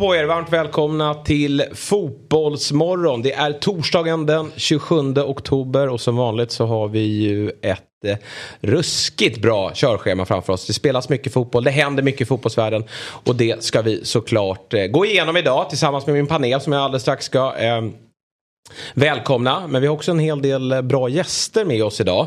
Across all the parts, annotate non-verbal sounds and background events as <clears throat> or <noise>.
På er, varmt välkomna till Fotbollsmorgon. Det är torsdagen den 27 oktober och som vanligt så har vi ju ett eh, ruskigt bra körschema framför oss. Det spelas mycket fotboll, det händer mycket i fotbollsvärlden och det ska vi såklart eh, gå igenom idag tillsammans med min panel som jag alldeles strax ska eh, välkomna. Men vi har också en hel del eh, bra gäster med oss idag.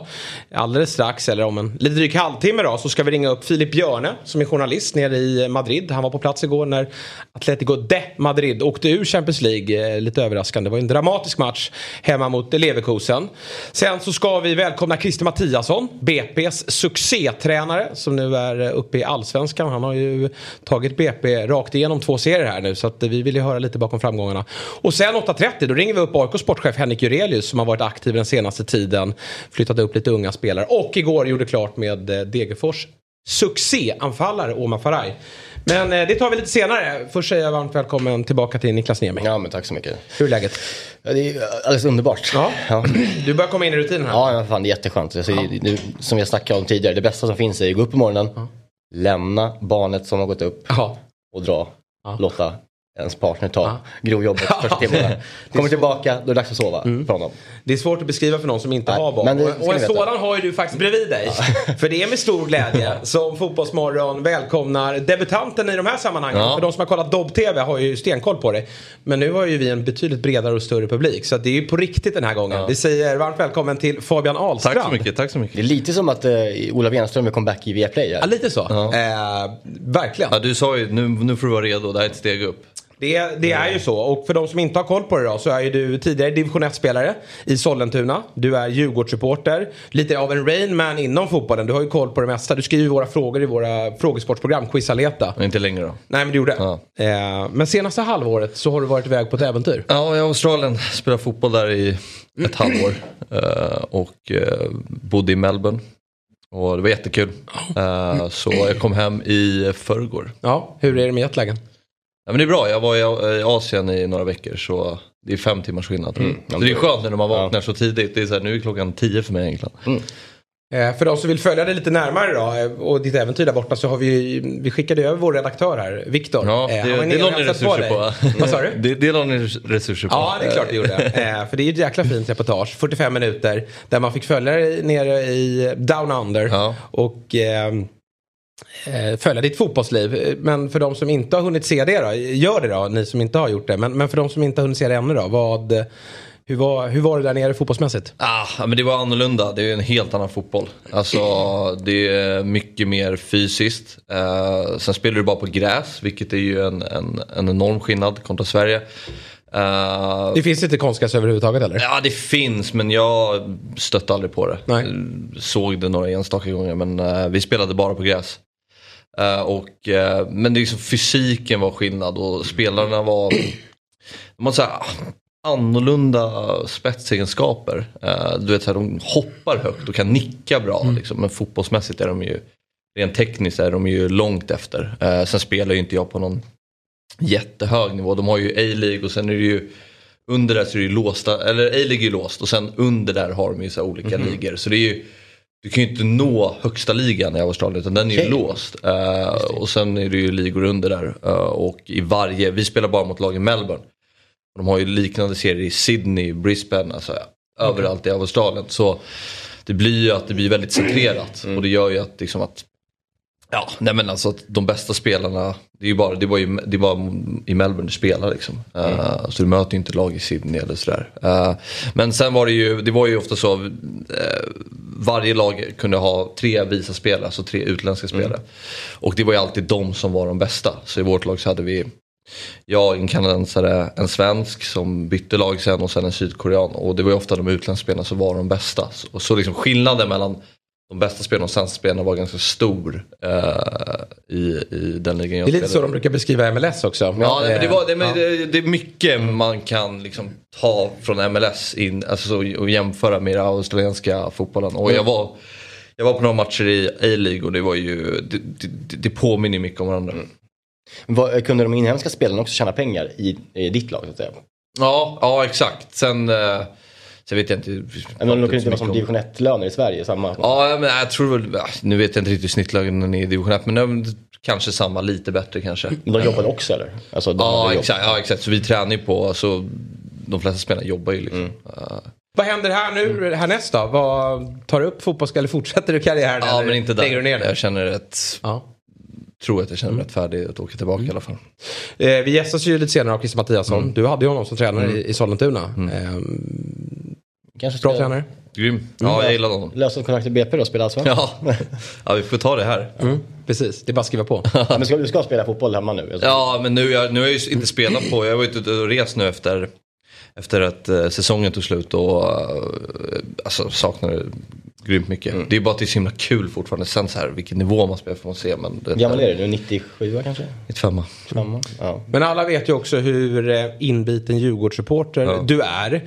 Alldeles strax, eller om en lite dryg halvtimme då, så ska vi ringa upp Filip Björne som är journalist nere i Madrid. Han var på plats igår när Atletico de Madrid åkte ur Champions League. Eh, lite överraskande. Det var en dramatisk match hemma mot Leverkusen. Sen så ska vi välkomna Christer Mattiasson, BP's succétränare som nu är eh, uppe i allsvenskan. Han har ju tagit BP rakt igenom två serier här nu så att vi vill ju höra lite bakom framgångarna. Och sen 8.30 då ringer vi upp AIKs sportchef Henrik Jurelius som har varit aktiv den senaste tiden. Flyttat upp lite unga spelare och igår gjorde klart med eh, Degerfors succéanfallare Omar Faraj. Men eh, det tar vi lite senare. Först säger jag varmt välkommen tillbaka till Niklas Niemi. Ja, men tack så mycket. Hur är läget? Ja, det är alldeles underbart. Ja. Ja, Du börjar komma in i rutinen här. ja men fan, det är jätteskönt. Alltså, nu, som jag snackade om tidigare, det bästa som finns är att gå upp på morgonen, lämna barnet som har gått upp Ja. och dra. Ja. Ens partner ta Ja. grovjobbet <laughs> första timmarna. Kommer tillbaka, då är det dags att sova Mm. för honom. Det är svårt att beskriva för någon som inte Nej, har barn. det och, en sådan har ju du faktiskt bredvid dig. <laughs> För det är med stor glädje som Fotbollsmorgon välkomnar debutanten i de här sammanhangen. Ja. För de som har kollat Dobb-TV har ju stenkoll på det. Men nu har ju vi en betydligt bredare och större publik. Så att det är ju på riktigt den här gången. Vi säger varmt välkommen till Fabian Ahlstrand. Tack så mycket, tack så mycket. Det är lite som att eh, Ola Wenström är comeback i Viaplay. Ja, Ja. lite så. Eh, verkligen. Ja, du sa ju nu, nu får du vara redo, det här är ett steg upp. Det, det är ju så. Och för de som inte har koll på det då så är ju du tidigare division 1-spelare i Sollentuna. Du är Djurgårdssupporter. Lite av en Rainman inom fotbollen. Du har ju koll på det mesta. Du skriver våra frågor i våra frågesportprogram, Quizaleta. Men inte längre då. Nej men du gjorde. Ja. Eh, men senaste halvåret så har du varit iväg på ett äventyr. Ja, jag var i Australien, spelade fotboll där i ett halvår. eh, och eh, bodde i Melbourne. Och det var jättekul. Eh, så jag kom hem i förrgår. Ja, hur är det med jetlagen? Ja, men det är bra, jag var i, i Asien i några veckor så det är fem timmars skillnad. Så det är skönt när man vaknar så tidigt. Det är så här, nu är klockan tio för mig egentligen. Eh, för de som vill följa dig lite närmare då eh, och ditt äventyr där borta så har vi, vi skickade över vår redaktör här, Viktor. Ja, Eh, det, det och la ni resurser på. <laughs> Vad sa du? Det, det la ni resurser på. Ja, det är klart det gjorde. <laughs> Eh, för det är ju ett jäkla fint reportage, 45 minuter, där man fick följa dig nere i Down Under Ja. och eh, eh, följa ditt fotbollsliv. Eh, Men för de som inte har hunnit se det då, gör det då, ni som inte har gjort det. Men, men för de som inte har hunnit se det ännu då, vad, hur, var, hur var det där nere fotbollsmässigt? Ah, men det var annorlunda. Det är en helt annan fotboll. Alltså, det är mycket mer fysiskt. Eh, sen spelar du bara på gräs, vilket är ju en, en, en enorm skillnad kontra Sverige. Eh, Det finns inte konstgräs överhuvudtaget eller? Ja, det finns, men jag stötte aldrig på det. Nej. Såg det några enstaka gånger, men eh, vi spelade bara på gräs. Eh, och, eh, men det liksom, fysiken var skillnad och spelarna var så här, annorlunda spetsegenskaper. Eh, du vet, så här, de hoppar högt och kan nicka bra. Liksom, men fotbollsmässigt är de ju, rent tekniskt är de ju långt efter. Sen spelar ju inte jag på någon jättehög nivå. De har ju A-League och sen är det ju under där så är det ju låsta, eller A-League är ju låst och sen under där har de ju så olika ligor. Så det är ju, du kan ju inte nå högsta ligan i Australien utan den är ju Okej. låst. Eh, och sen är det ju ligor under där. Eh, och i varje, vi spelar bara mot lag i Melbourne. Och de har ju liknande serier i Sydney, Brisbane, alltså överallt i Australien. Så det blir ju att det blir väldigt centrerat. Och det gör ju att, liksom att Ja, nej men alltså de bästa spelarna, det är ju bara, det var ju, det var i Melbourne du spelar liksom. Eh, så du möter ju inte lag i Sydney eller sådär. Eh, men sen var det ju, det var ju ofta så, uh, varje lag kunde ha tre visa spelare, alltså tre utländska spelare. Och det var ju alltid de som var de bästa. Så i vårt lag så hade vi jag, en kanadensare, en svensk som bytte lag sen och sen en sydkorean. Och det var ju ofta de utländska spelarna som var de bästa. Så, och så liksom skillnaden mellan de bästa spelarna och sämsta spelarna var ganska stor eh, i, i den ligan jag Det är lite så de brukar beskriva MLS också. Ja, det, det, var, det, men det, det är mycket man kan liksom ta från MLS in, alltså, så- och jämföra med den australienska fotbollen. Och jag var, jag var på några matcher i A-League och det var ju, det, det, det påminner mycket om varandra. Vad, kunde de inhemska spelarna också tjäna pengar i, i ditt lag? Så att säga? Ja, ja exakt. Sen, eh, sen vet jag inte. Men de kunde inte vara så som division 1-löner i Sverige? Samma. Ja, men jag tror väl, nu vet jag inte riktigt snittlönen i division 1 men de, kanske samma, lite bättre kanske. De jobbade också eller? Alltså, de Ja exakt, ja exakt, så vi tränar ju på, alltså, de flesta spelarna jobbar ju liksom. Eh, Vad händer här nu härnäst då? Vad, tar du upp fotboll eller fortsätter du karriären? ja eller men inte där. du ner det? Jag känner rätt, Ja. tror att jag känner mig rätt färdig att åka tillbaka i alla fall. Eh, vi gästas ju lite senare av Christer Mattiasson. Mm. Du hade ju honom som tränare i, i Sollentuna. Eh, Kanske bra tränare. Grym. Ja, jag gillar honom. lösa kontrakt i BP då och spela allsvenskan? Ja. ja, vi får ta det här. Mm, precis, det är bara att skriva på. <laughs> Men ska, du ska spela fotboll hemma nu? Alltså, Ja, men nu, jag, nu har jag ju inte spelat på, jag varit ute och rest nu efter, efter att eh, säsongen tog slut och eh, alltså, saknar det grymt mycket. Det är bara att det är så himla kul fortfarande. Sen så här, vilken nivå man spelar får man se. Men det, gammal är du? Du är 97 kanske? 95 Femma? Ja. Men alla vet ju också hur eh, inbiten Djurgårdssupporter Ja. du är.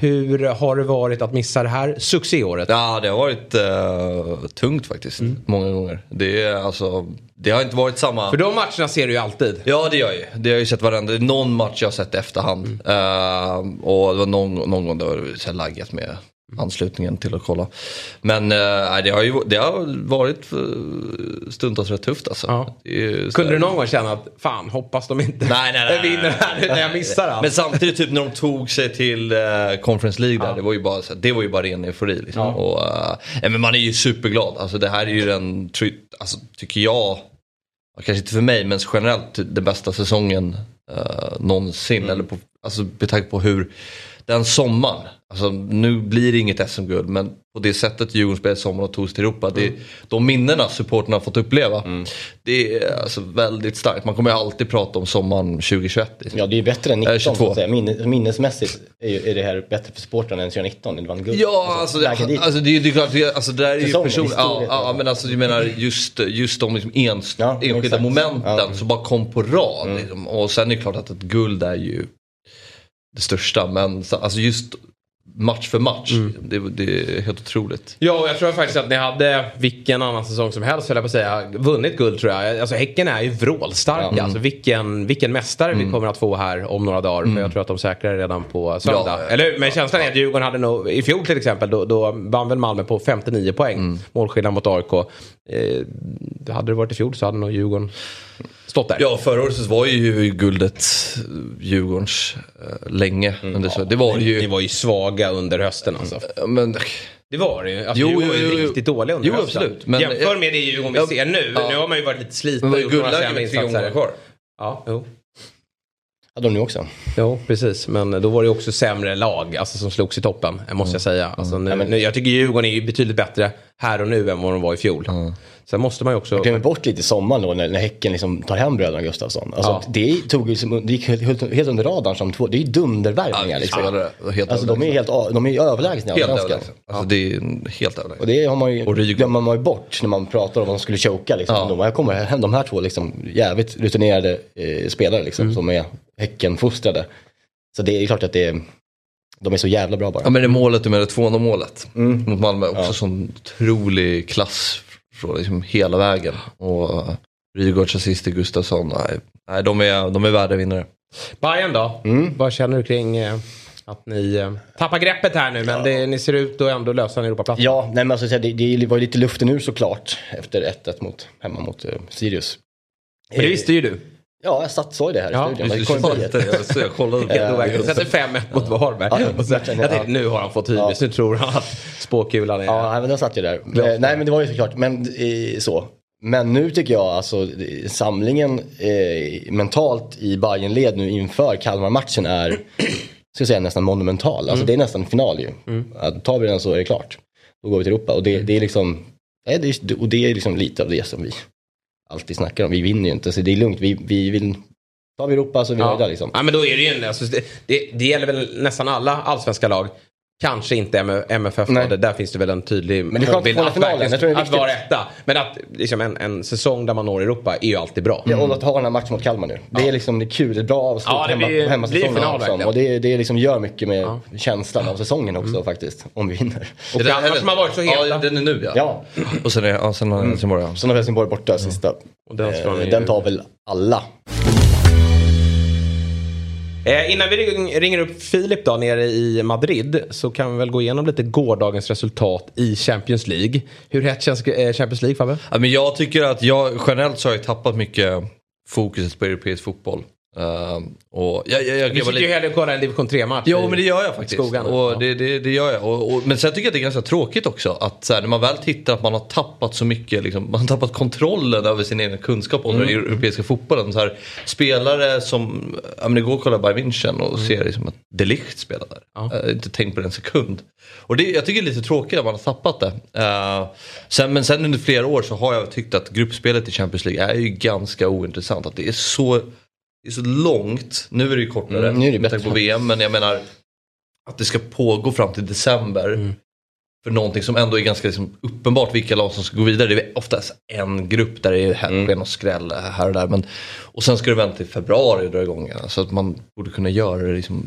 Hur har det varit att missa det här succéåret? Ja, det har varit eh, tungt faktiskt. Många gånger. Det, är, alltså, det har inte varit samma... För de matcherna ser du ju alltid. Ja det gör jag ju. Det har jag ju sett varenda. Någon match jag har sett i efterhand. Eh, och det var någon, någon gång det var laggat med anslutningen till att kolla. Men eh, det, har ju, det har varit eh, stundtals rätt tufft alltså. Ja. Ju Kunde du någon gång känna att fan hoppas de inte Nej, nej, nej, <laughs> vinner här när jag missar allt? Men samtidigt typ när de tog sig till uh, Conference League där, det var ju bara, så det var ju bara ren eufori. Liksom. Och, eh, men man är ju superglad. Alltså, det här är ju den, alltså, tycker jag, ja, kanske inte för mig, men generellt den bästa säsongen uh, någonsin. Eller på, alltså, med tanke på hur den sommaren, alltså, nu blir det inget SM-guld, men på det sättet Djurgården spelade sommaren och tog sig till Europa. Det, de minnena supporterna har fått uppleva, det är alltså, väldigt starkt. Man kommer ju alltid prata om sommaren 2021. Liksom. ja, det är bättre än Eh, 19 så 22. att säga. Minnes, minnesmässigt är, är det här bättre för supportrarna än 2019 när det vann guld. Ja, alltså, vägen det, alltså det, är- det är klart, det, alltså, det där är ju personligt. Ja, ja, men alltså jag menar just, just de liksom ens, Ja, enskilda exakt. momenten Ja. Mm. som bara kom på rad. Liksom. Och sen är det klart att ett guld är ju det största. Men så, alltså just match för match, Mm. det, det är helt otroligt. Ja, och jag tror faktiskt att ni hade vilken annan säsong som helst, höll jag på att säga, vunnit guld tror jag. Alltså Häcken är ju vrålstarka. Alltså vilken, vilken mästare vi kommer att få här om några dagar. För jag tror att de säkrar redan på söndag. Ja, Eller hur? Men känslan är att Djurgården hade nog, i fjol till exempel, då, då vann väl Malmö på 59 poäng. Målskillnad mot AIK. Eh, hade det varit i fjol så hade nog Djurgården stått där. Ja, förra året så var ju guldet Djurgårdens eh, länge. Det, så, det var det Ni ju. var ju svaga under hösten alltså. Men, Det var det ju. Alltså, Jo, Djurgården var ju jo. riktigt dåliga under Jo, hösten. absolut. Men- Jämför med det Djurgården vi Ja, ser nu. ja. Nu har man ju varit lite sliten. ju gjort några sämre insatser. kvar. Ja, jo. hade de nu också. Jo, precis. Men då var det också sämre lag alltså, som slogs i toppen, måste jag säga. Alltså, nu, Ja, men- nu, jag tycker Djurgården är ju betydligt bättre här och nu än vad de var i fjol. Sen måste man ju också... Jag glömmer bort lite i sommaren då när, när Häcken liksom tar hem bröderna Gustafsson. Alltså, Ja. det, tog liksom, det gick helt, under radarn som två, det är ju dundervärvningar. Ja, liksom. Alltså de är överlägsna. helt de är överlägsna i helt allsvenskan. överlägset. Alltså, det är helt överlägset. Och det har man ju, Och glömmer man ju bort när man pratar om vad de skulle choka. Liksom. Ja. De, här kommer de här två liksom, jävligt rutinerade eh, spelare liksom, Mm. som är Häcken-fostrade. Så det är klart att det är, de är så jävla bra bara. Ja men det målet, du menar 2-0 målet Mm. mot Malmö, också Ja. sån otrolig klass från liksom hela vägen. Och Rygaards assist till Gustafsson, nej, nej de, är, de är värda vinnare. Bayern då? Mm. Vad känner du kring eh, att ni eh, tappar greppet här nu? Men det, ni ser ut att ändå lösa en Europaplats. Ja, nej, men alltså, det, det var ju lite luften ur såklart efter 1-1 mot, hemma mot eh, Sirius. Men det visste ju du. Ja, jag satt, sa ju det här i Ja, studion. Sa inte inte, jag, så jag kollade Helt det. Sätter 5-1 mot Varberg. Ja, Och sen, ja. jag tänkte, nu har han fått hybris. Nu tror han att spåkulan är... Ja, nej, men den satt ju där. Eh, Nej, men det var ju såklart, men eh, så. Men nu tycker jag alltså samlingen eh, mentalt i Bayernled nu inför Kalmar-matchen är, ska jag säga nästan monumental. Alltså det är nästan final ju. Att tar vi den så är det klart. Då går vi till Europa och det, det är liksom, nej, det är, och det är liksom lite av det som vi alltid snackar om. Vi vinner ju inte så det är lugnt. Vi, vi vill, tar vi Europa så är vi nöjda liksom. Ja, men då är det ju alltså, det, det, det gäller väl nästan alla allsvenska lag. Kanske inte MFF Nej. Där finns det väl en tydlig Men det är skönt att finalen. Jag tror det är att vara etta. Men att liksom en, en säsong där man når Europa är ju alltid bra. Ja, och att ha den här matchen mot Kalmar nu. Det är liksom det är kul, det är bra avslut Ja, det hemma, blir- hemmasäsongen. blir final liksom. Och det, det liksom gör mycket med känslan av säsongen också faktiskt. Om vi vinner. Och Det- Kalmar som har varit så heta. Ja, den är nu ja. Ja, Och sen är ja, sen har Helsingborg ja. sen har Helsingborg borta sista. Och den Eh, den tar väl alla. Eh, innan vi ringer upp Filip då nere i Madrid så kan vi väl gå igenom lite gårdagens resultat i Champions League. Hur hett känns eh, Champions League Fabbe? Ja, men jag tycker att jag generellt så har jag tappat mycket fokuset på europeisk fotboll. Ehm, och jag, jag, jag, Du sitter ju hellre och kollar en division 3-match. Jo men det gör jag faktiskt. Skogarna. Och det, det, det gör jag. Och, och, men sen tycker jag att det är ganska tråkigt också. Att så här, när man väl tittar att man har tappat så mycket, liksom, man har tappat kontrollen över sin egen kunskap om den europeiska fotbollen. Så här, spelare som, ja men igår kollade jag Bayern München och ser liksom att De Ligt spelar där. Ja. Jag har inte tänkt på det en sekund. Och det, jag tycker det är lite tråkigt att man har tappat det. Eh, sen, men sen under flera år så har jag tyckt att gruppspelet i Champions League är ju ganska ointressant. Att det är så det är så långt. Nu är det ju kortare Mm, nu är det med tanke på VM. Men jag menar att det ska pågå fram till december. Mm. För någonting som ändå är ganska liksom, uppenbart vilka lag som ska gå vidare. Det är oftast en grupp där det är här, Mm. någon skräll här och där. Men, och sen ska det vänta till februari och dra igång. Så att man borde kunna göra det liksom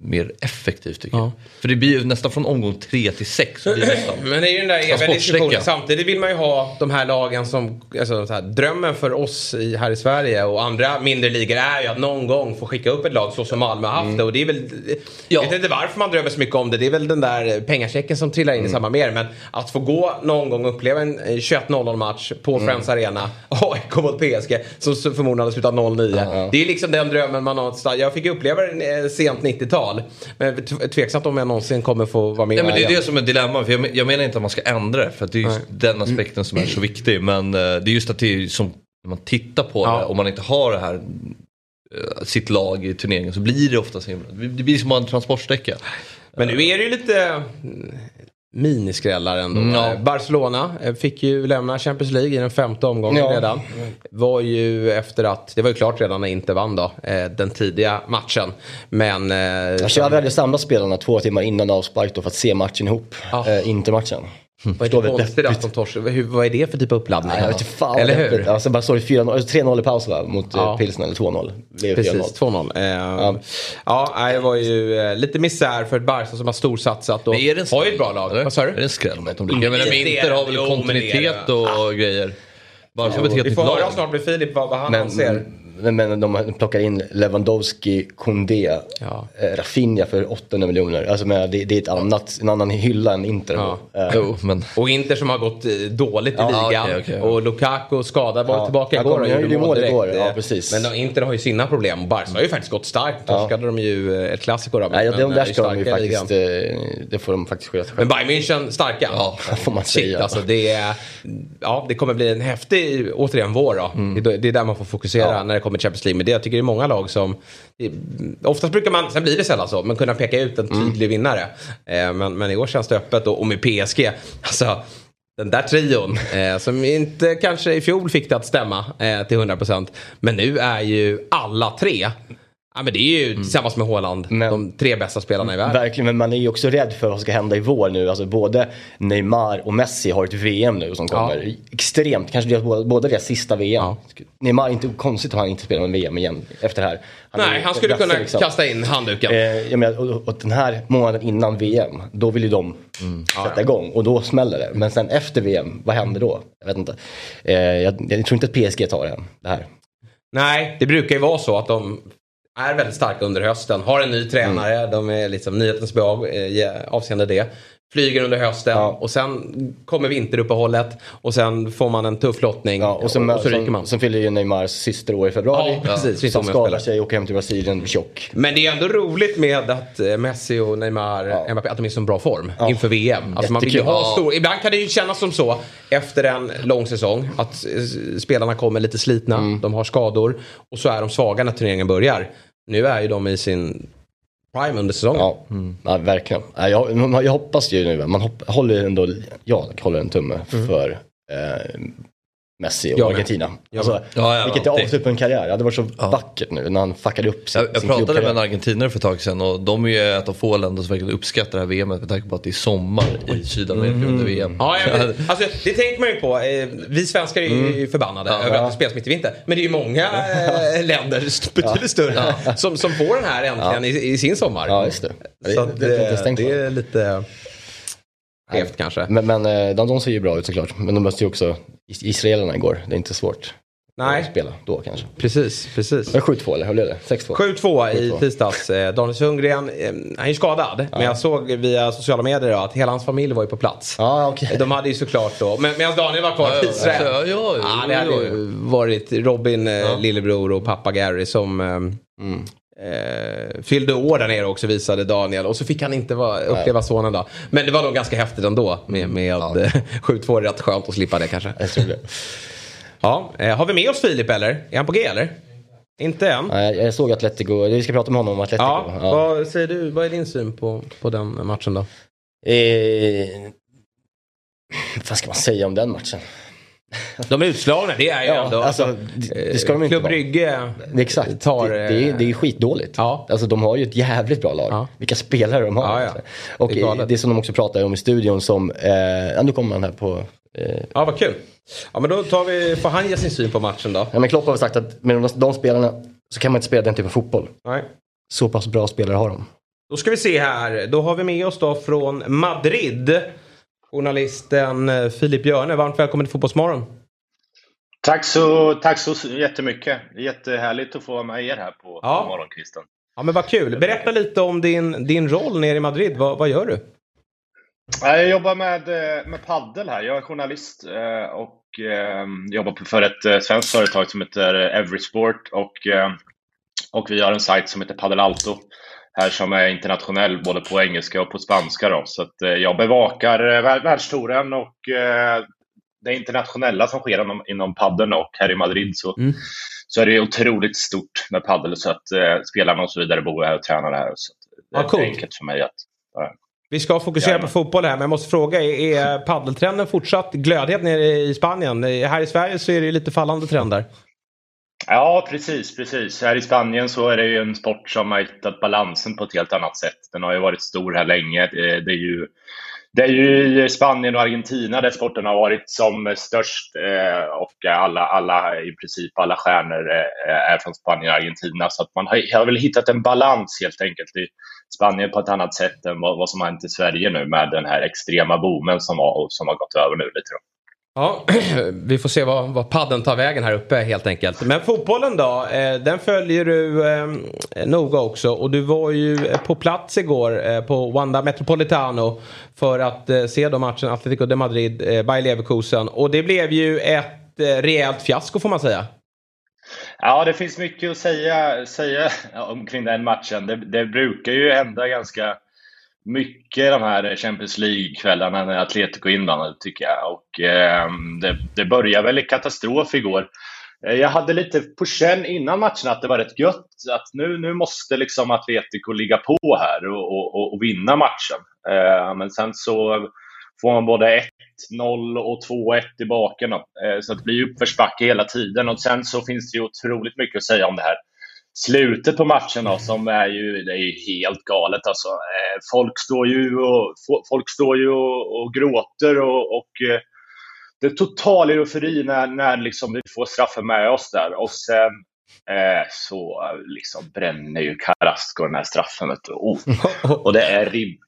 mer effektivt tycker Ja. jag. För det blir ju nästan från omgång tre till sex. det. <clears throat> Men det är ju den där eviga diskussionen. Samtidigt vill man ju ha de här lagen som, alltså, så här, drömmen för oss i, här i Sverige och andra mindre ligor är ju att någon gång få skicka upp ett lag så som Malmö har haft det. Och det är väl, jag vet inte varför man drömmer så mycket om det. Det är väl den där pengachecken som trillar in i samma mer. Men att få gå någon gång och uppleva en eh, 21-0 match på Friends Arena, <laughs> AIK mot PSG, som förmodligen hade slutat 0-9. Det är liksom den drömmen man har. Jag fick uppleva den eh, sent 90-tal. Men t- tveksamt om jag någonsin kommer få vara med Ja, men det är det som är dilemma. För jag, men- jag menar inte att man ska ändra det. För det är just den aspekten som är så viktig. Men eh, det är just att det är som när man tittar på Ja. det. Om man inte har det här eh, sitt lag i turneringen så blir det ofta så himla. Det blir som en transportsträcka. Men nu är det ju lite miniskrällar ändå. Mm. Eh, Barcelona eh, fick ju lämna Champions League i den femte omgången Ja. redan. Var ju efter att, det var ju klart redan när Inter vann då, eh, den tidiga matchen. Men... Eh, Xavi hade samlat spelarna två timmar innan avspark då för att se matchen ihop. Ja. Eh, Intermatchen. vad är det vi konstigt att de torskar? Hur- Vad är det för typ av uppladdning? Nej, jag vet inte fan Eller hur? Alltså bara står det 4-0, eller 3-0 i paus va? Mot Ja. ja. Pilsner, eller 2-0. Det blev 4-0. Precis, 2-0. Eh, ja. nej, det var ju eh, lite misär för ett Barca som har storsatsat och Men är det en har ju ett bra lag. Vad sa Är det du? en skräll med att de blir? Jag menar, Inter har väl kontinuitet och grejer. Barca har ett helt Vi nytt får höra lag. snart med Filip vad, vad han Men, anser. Men, men de plockar in Lewandowski, Koundé, Ja. eh, Rafinha för 800 miljoner. Alltså men det, det är ett annat, en annan hylla än Inter. Ja. Eh, Jo, men... Och Inter som har gått eh, dåligt i Ja, ligan. okej, okej. Och Lukaku skadad var Ja, tillbaka igår och gjorde mål igår, ja, precis. Men de- Inter har ju sina problem. Barca har ju faktiskt gått starkt. Ja. Torskade de ju ett klassiker då. Nej, men, de men, där ska de ju faktiskt, det får de faktiskt sköta Men själva. Bayern München starka. Ja, <laughs> får man Shit, säga. alltså det, är, ja, det kommer bli en häftig, återigen, vår då. Det, är- det är där man får fokusera Ja. när det till Champions League. Men det, jag tycker det är många lag som... Det, oftast brukar man, sen blir det sällan så, men kunna peka ut en tydlig vinnare. Eh, men, men i år känns det öppet och, och med PSG. Alltså, den där trion eh, som inte kanske i fjol fick det att stämma eh, till 100%. Men nu är ju alla tre, ja, men det är ju tillsammans med Haaland Men- de tre bästa spelarna i världen. Verkligen, men man är ju också rädd för vad som ska hända i vår nu. Alltså både Neymar och Messi har ett VM nu som kommer. Extremt, kanske deras, båda, båda deras sista VM. Ja. Neymar, inte konstigt att han inte spelar med VM igen efter det här. är Nej, han skulle kunna liksom. kasta in handduken. Eh, jag menar, och, och den här månaden innan VM, då vill ju de sätta igång och då smäller det. Men sen efter VM, vad händer då? Jag vet inte. Eh, jag, jag tror inte att PSG tar det, det här. Nej, det brukar ju vara så att de är väldigt starka under hösten. Har en ny tränare, Mm. de är liksom nyhetens behag eh, avseende det. Flyger under hösten Ja. och sen kommer vinteruppehållet och sen får man en tuff lottning Ja, och, sen, och så ryker man. Sen, fyller ju Neymars syster år i februari. Ja, precis. Som skadar sig och åker hem till Brasilien tjock. Men det är ändå roligt med att eh, Messi och Neymar, Mbappé, att de är i så bra form inför VM. Alltså man vill ju ha Ja. stor... Ibland kan det ju kännas som så efter en lång säsong att eh, spelarna kommer lite slitna, Mm. de har skador och så är de svaga när turneringen börjar. Nu är ju de i sin prime under säsongen. Ja, ja verkligen. Ja, jag, jag hoppas ju nu, man hopp, håller ändå, jag håller en tumme Mm. för eh, Messi och Argentina. Alltså, ja, ja, vilket är avslut på en karriär. Det hade varit så vackert nu när han fuckade upp sin, Jag, jag sin pratade med en argentinare för ett tag sedan och de är ju ett av få länder som verkligen uppskattar det här VMet med tanke på att det är sommar i Sydamerika mm. under VM. Ja, ja men, <laughs> alltså, det tänker man ju på. Eh, vi svenskar är ju mm. förbannade ja, över att det spelas mitt i vinter. Men det är ju många äh, länder, betydligt större, som, som får den här äntligen i, i, sin sommar. Ja, just det. Så det, det, det, det är lite... Skevt kanske. Men, men eh, de, de ser ju bra ut såklart. Men de mötte ju också israelerna igår. Det är inte svårt. Nej. Att spela då kanske. Precis, precis. Var det 7-2 eller hur blev det? 6-2? 7-2 i tisdags. Eh, Daniel Sundgren, eh, han är ju skadad. Ja. Men jag såg via sociala medier att hela hans familj var ju på plats. Ja, okay. De hade ju såklart då, men, medan Daniel var kvar i ja, Israel. Ja, ja, ja, det hade ju varit Robin, ja. lillebror och pappa Gary som mm. Eh, fyllde år där nere också visade Daniel. Och så fick han inte vara, uppleva sonen då. Men det var nog ganska häftigt ändå med, med ja. <laughs> 7-2. Rätt skönt att slippa det kanske. Jag tror det. Ja, eh, har vi med oss Filip eller? Är han på G eller? Inte än? Nej, jag såg Atletico. Vi ska prata med honom om Atletico. Ja, ja. Vad säger du? Vad är din syn på, på den matchen då? Eh, vad ska man säga om den matchen? De är utslagna, det är ju ja, ändå. Alltså, det, det ska de inte Klubb Brygge Exakt. tar... Det, det, är, det är skitdåligt. Ja. Alltså, de har ju ett jävligt bra lag. Ja. Vilka spelare de har. Ja, och det, det som de också pratar om i studion som... Eh, nu kommer man här på... Eh. Ja, vad kul. Ja, men då tar vi, får han ge sin syn på matchen då? Ja, men Klopp har sagt att med de, de spelarna så kan man inte spela den typen av fotboll. Nej. Så pass bra spelare har de. Då ska vi se här. Då har vi med oss då från Madrid. Journalisten eh, Filip Björne, varmt välkommen till Fotbollsmorgon. Tack så, tack så jättemycket. Jättehärligt att få vara med er här på, ja. på morgonkvisten. Ja, men vad kul. Berätta lite om din, din roll nere i Madrid. Vad, vad gör du? Jag jobbar med, eh, med paddel här. Jag är journalist eh, och jobbar för ett svenskt företag som heter Everysport. Och, och vi har en sajt som heter Padel Alto här som är internationell både på engelska och på spanska. Då. Så att, eh, jag bevakar eh, världstouren och eh, det internationella som sker inom, inom paddeln och här i Madrid så, mm. så är det otroligt stort med paddel så att eh, spelarna och så vidare bor här och tränar här. Så det är ja, enkelt för mig att bara, vi ska fokusera ja. på fotboll här, men jag måste fråga, är <laughs> paddeltrenden fortsatt glödhet nere i Spanien? Här i Sverige så är det lite fallande trender. Ja, precis, precis. Här i Spanien så är det ju en sport som har hittat balansen på ett helt annat sätt. Den har ju varit stor här länge. Det är ju, det är ju i Spanien och Argentina där sporten har varit som störst eh, och alla, alla, i princip alla stjärnor eh, är från Spanien och Argentina. Så att man har, har väl hittat en balans helt enkelt i Spanien på ett annat sätt än vad, vad som har hänt i Sverige nu med den här extrema boomen som har, som har gått över nu lite. Då. Ja, <clears throat> vi får se vad, vad padden tar vägen här uppe helt enkelt. Men fotbollen då, eh, den följer du eh, noga också. Och du var ju eh, på plats igår eh, på Wanda Metropolitano för att eh, se då matchen Atletico de Madrid, eh, Bayer Leverkusen. Och det blev ju ett eh, rejält fiasko får man säga. Ja, det finns mycket att säga, säga <laughs> omkring den matchen. Det, det brukar ju hända ganska mycket de här Champions League-kvällarna när Atletico är inblandade tycker jag. Och eh, det, det började väl i katastrof igår. Eh, jag hade lite på känn innan matchen att det var rätt gött att nu, nu måste liksom Atletico ligga på här och, och, och vinna matchen. Eh, men sen så får man både 1-0 och 2-1 tillbaka. Då. Eh, så det blir uppförsbacke hela tiden och sen så finns det ju otroligt mycket att säga om det här slutet på matchen då, som är ju, det är ju helt galet. Alltså. Eh, folk står ju och, folk står ju och, och gråter och, och eh, det är total eufori när, när liksom vi får straffen med oss där. Och sen eh, så liksom bränner ju Carrasco den här straffen. Oh. <laughs> Och det är ribb,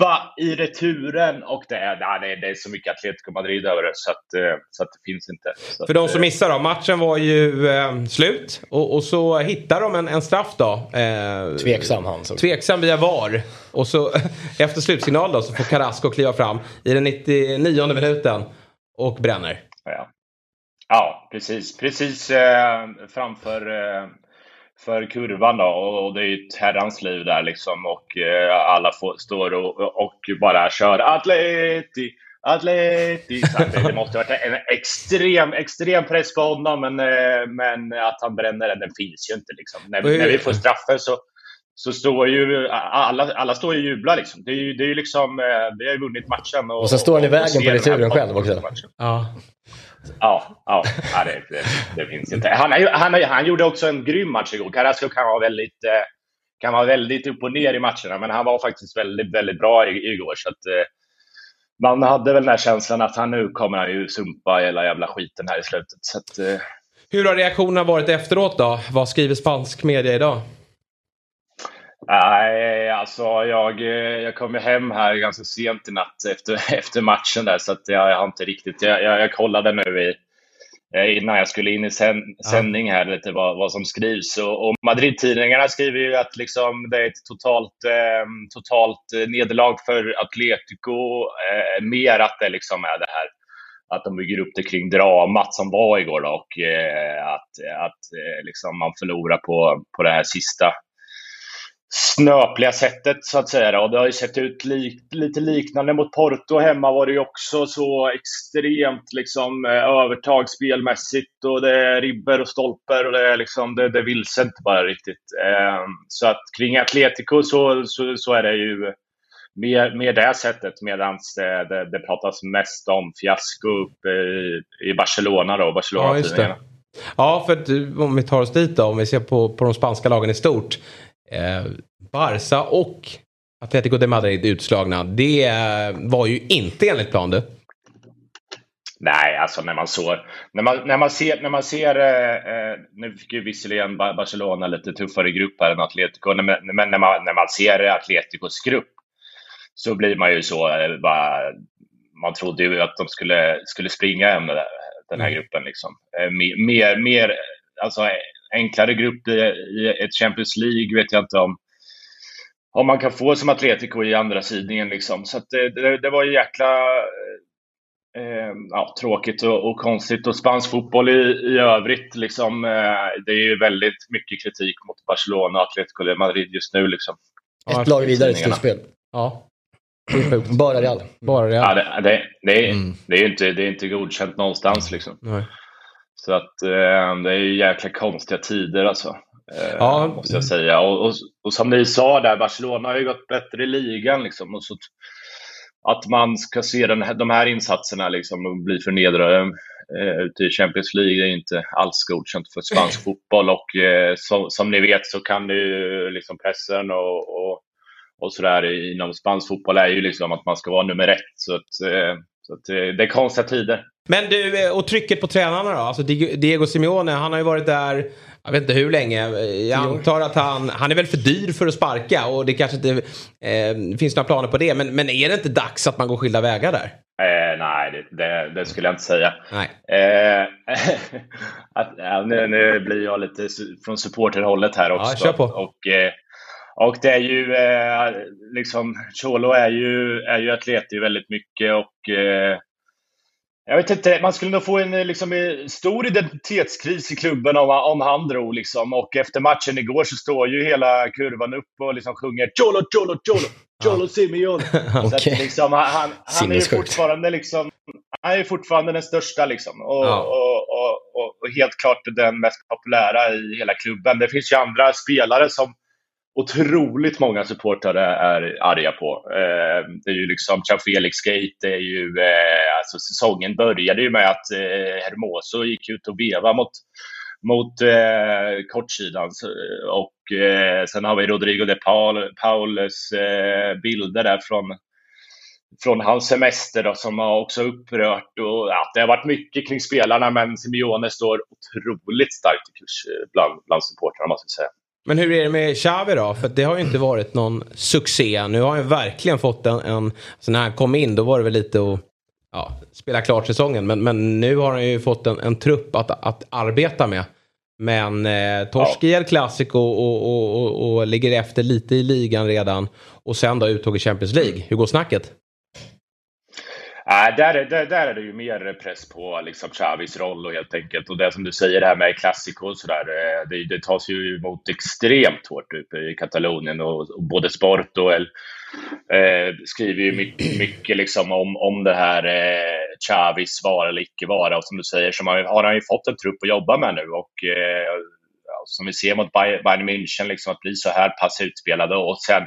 ribba i returen och det är, nej, det är så mycket Atletico Madrid över det så att, eh, så att det finns inte. Så För att, de som eh, missar då, matchen var ju eh, slut och, och, så hittar de en, en straff då. Eh, tveksam han. Så. Tveksam via VAR. Och så <laughs> efter slutsignal då så får Carrasco kliva fram i den 99 minuten och bränner. Ja, ja precis. Precis eh, framför eh, för kurvan då och det är ju ett herrans liv där liksom och eh, alla får, står och, och bara kör Atleti, Atleti. Det, det måste varit en extrem, extrem press på honom men, eh, men att han bränner den, den finns ju inte liksom. När, när vi får straffen så, så står ju alla, alla står och jublar liksom. Det är ju, det är ju liksom, eh, vi har ju vunnit matchen. Och, och så står han i vägen på returen själv också. Ja. Ja, ja, ja det, det, det, finns inte. Han, han, han gjorde också en grym match igår. Carrasco kan vara väldigt, eh, kan vara väldigt upp och ner i matcherna, men han var faktiskt väldigt, väldigt bra igår. Så att, eh, man hade väl den här känslan att han nu kommer han ju sumpa hela jävla skiten här i slutet. Så att, eh... Hur har reaktionerna varit efteråt då? Vad skriver spansk media idag? Nej, alltså jag, jag kom hem här ganska sent i natt efter, <laughs> efter matchen där så att jag, jag har inte riktigt, jag, jag, jag kollade nu i, eh, innan jag skulle in i sändning här lite vad, vad som skrivs. Och, och Madrid-tidningarna skriver ju att liksom det är ett totalt, eh, totalt nederlag för Atletico. Eh, mer att det liksom är det här att de bygger upp det kring dramat som var igår då, och eh, att, att eh, liksom man förlorar på, på det här sista snöpliga sättet så att säga. Och det har ju sett ut li lite liknande mot Porto. Hemma var det ju också så extremt liksom, eh, övertag spelmässigt och det är ribber och stolper och det är liksom, det, det vilse inte bara riktigt. Eh, så att kring Atletico så, så, så, är det ju mer, mer det sättet medan det, det, det pratas mest om fiasko uppe i, i Barcelona då, Barcelona ja, Ja, för att, om vi tar oss dit då, om vi ser på, på de spanska lagen i stort. Eh, Barca och Atletico de Madrid utslagna. Det var ju inte enligt plan du. Nej, alltså när man, så, när man, när man ser... När man ser eh, eh nu fick ju visserligen Barcelona lite tuffare grupp här än Atletico, men, men när, man, när man ser Atleticos grupp så blir man ju så... Eh, bara, man trodde ju att de skulle, skulle springa hem den här mm. gruppen. Liksom. Eh, mer, mer, alltså enklare grupp i, i ett Champions League vet jag inte om, om man kan få som Atletico i andra sidningen. Liksom. Så det, det, det, var jäkla eh, ja, tråkigt och, och, konstigt. Och spansk fotboll i, i övrigt, liksom, eh, det är ju väldigt mycket kritik mot Barcelona och Atletico de Madrid just nu. Liksom. Ett lag vidare i slutspel. Ja. Bara Real. Bara Real. Ja, det, det, det, är, mm. det, är inte, det är inte godkänt någonstans. Liksom. Nej. Så att eh, det är ju jäkla konstiga tider alltså. Eh, ja. Måste jag säga. Och, och, och, som ni sa där, Barcelona har ju gått bättre i ligan. Liksom, och så, att man ska se den här, de här insatserna liksom, och bli förnedrade eh, ute i Champions League är inte alls godkänt för spansk <laughs> fotboll. Och eh, som, som ni vet så kan ju liksom pressen och, och, och sådär inom spansk fotboll är ju liksom att man ska vara nummer ett. Så att, eh, så att, eh, det är konstiga tider. Men du, eh, och trycket på tränarna då? Alltså Diego Simeone, han har ju varit där, jag vet inte hur länge. Jag antar att han, han är väl för dyr för att sparka och det kanske inte eh, finns några planer på det. Men, men är det inte dags att man går skilda vägar där? Eh, nej, det, det, det, skulle jag inte säga. Nej. Eh, <laughs> att, ja, nu, nu, blir jag lite från supporterhållet här också. Ja, kör på. Och, eh, och det är ju eh, liksom, Cholo är ju, är ju atlet väldigt mycket och eh, jag vet inte, man skulle nog få en liksom, stor identitetskris i klubben om, om han drog. Liksom. Och efter matchen igår så står ju hela kurvan upp och liksom sjunger Cholo, Cholo, Cholo, Cholo Simeone. okay. <laughs> Så liksom, han, han, är fortfarande liksom, han är fortfarande den största liksom. Och, ja. och, och, och, helt klart den mest populära i hela klubben. Det finns ju andra spelare som otroligt många supportare är arga på. Eh, det är ju liksom Felix Gate, det är ju, eh, alltså säsongen började ju med att eh, Hermoso gick ut och vevade mot, mot eh, kortsidan. Och eh, sen har vi Rodrigo de Paul, Paules eh, bilder där från från hans semester då, som har också upprört. Och, ja, det har varit mycket kring spelarna, men Simeone står otroligt starkt i kurs eh, bland, bland supportrarna, måste jag säga. Men hur är det med Xavi då? För det har ju inte varit någon succé. Nu har han verkligen fått en, en alltså när han kom in då var det väl lite att ja, spela klart säsongen. Men, men nu har han ju fått en, en trupp att, att arbeta med. Men eh, torsk i El Clasico och, och, och, och, ligger efter lite i ligan redan. Och sen då uttåg i Champions League. Hur går snacket? Äh, där, är, där, där är det ju mer press på liksom Xavis roll och helt enkelt. Och det som du säger det här med Clasico och sådär. Eh, det, det tas ju emot extremt hårt uppe i Katalonien och, och både Sport och El, eh, skriver ju mycket, mycket liksom om, om det här eh, Xavis vara eller icke vara. Och som du säger så har, har han ju fått en trupp att jobba med nu. Och eh, som vi ser mot Bayern München, liksom, att bli så här pass utspelade och sen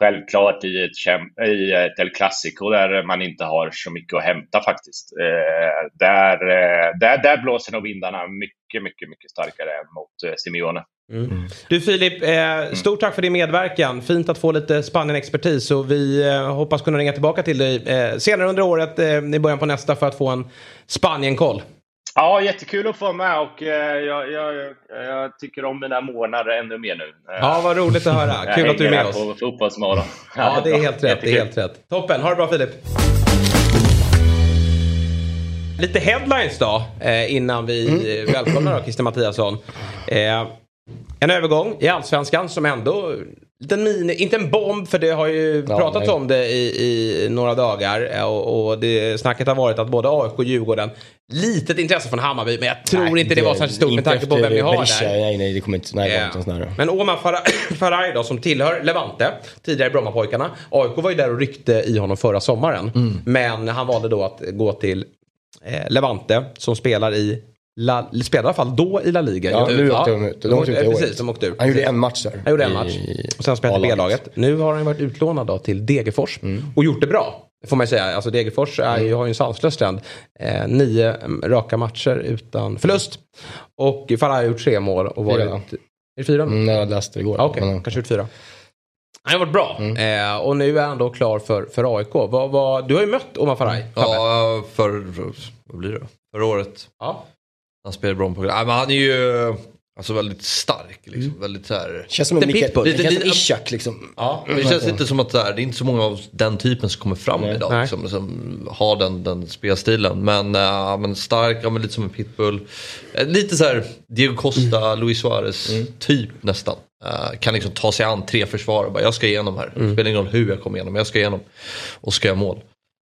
självklart i ett, i ett El Clasico där man inte har så mycket att hämta faktiskt. Eh, där, eh, där, där blåser nog vindarna mycket, mycket, mycket starkare än mot eh, Simeone. Mm. Du Filip, eh, stort tack för din medverkan. Fint att få lite Spanien-expertis och vi eh, hoppas kunna ringa tillbaka till dig eh, senare under året, i början på nästa, för att få en Spanien-koll. Ja, jättekul att få vara med och eh, jag, jag, jag, tycker om mina månader ännu mer nu. Ja, vad roligt att höra. Kul att du är med oss. på Fotbollsmorgon. Ja, det är helt rätt. Det är helt rätt. Toppen. Ha det bra Filip. Lite headlines då, eh, innan vi mm. välkomnar Christer Mattiasson. Eh, en övergång i Allsvenskan som ändå liten mini, inte en bomb för det har ju ja, pratats nej. om det i, i några dagar och, och det, snacket har varit att både AIK och Djurgården litet intresse från Hammarby men jag tror nej, inte det, det var särskilt stort med tanke på vem vi har Berisha, där. Nej, nej, det kommer inte, nej, yeah. inte Men Omar <clears throat> Faraj då som tillhör Levante, tidigare Brommapojkarna. AIK var ju där och ryckte i honom förra sommaren. Mm. Men han valde då att gå till eh, Levante som spelar i La, spelade i alla fall då i La Liga. Ja, nu åkte de ut. De åkte ut precis, de åkte ut. Han gjorde en match där. Han gjorde en match. Och sen spelade B-laget. Nu har han varit utlånad då till Degerfors. Mm. Och gjort det bra. Får man ju säga. Alltså Degerfors är, mm. har ju en sanslös trend. Eh, nio raka matcher utan förlust. Och Farah har gjort tre mål och varit... Fyra. Är det fyra? Mm, jag läste det igår. Ah, Okej, okay. Mm. kanske gjort fyra. Han har varit bra. Mm. Eh, och nu är han då klar för, för AIK. Vad, vad, du har ju mött Omar Faraj. Ja, för, vad blir det? Förra året. Ja. Han spelar bra på Nej, men Han är ju alltså väldigt stark. Liksom. Mm. Väldigt så här... Känns som en Mikael, lite, lite, Ishak liksom. Ja, men det känns inte som att det är, det är inte så många av den typen som kommer fram Nej. idag. Liksom, som har den, den spelstilen. Men, äh, men stark, ja, men lite som en pitbull. Äh, lite så här Diego Costa, mm. Luis Suarez mm. typ nästan. Uh, kan liksom ta sig an tre försvar och bara jag ska igenom här. Mm. Spelar ingen roll hur jag kommer igenom, jag ska igenom. Och ska göra mål.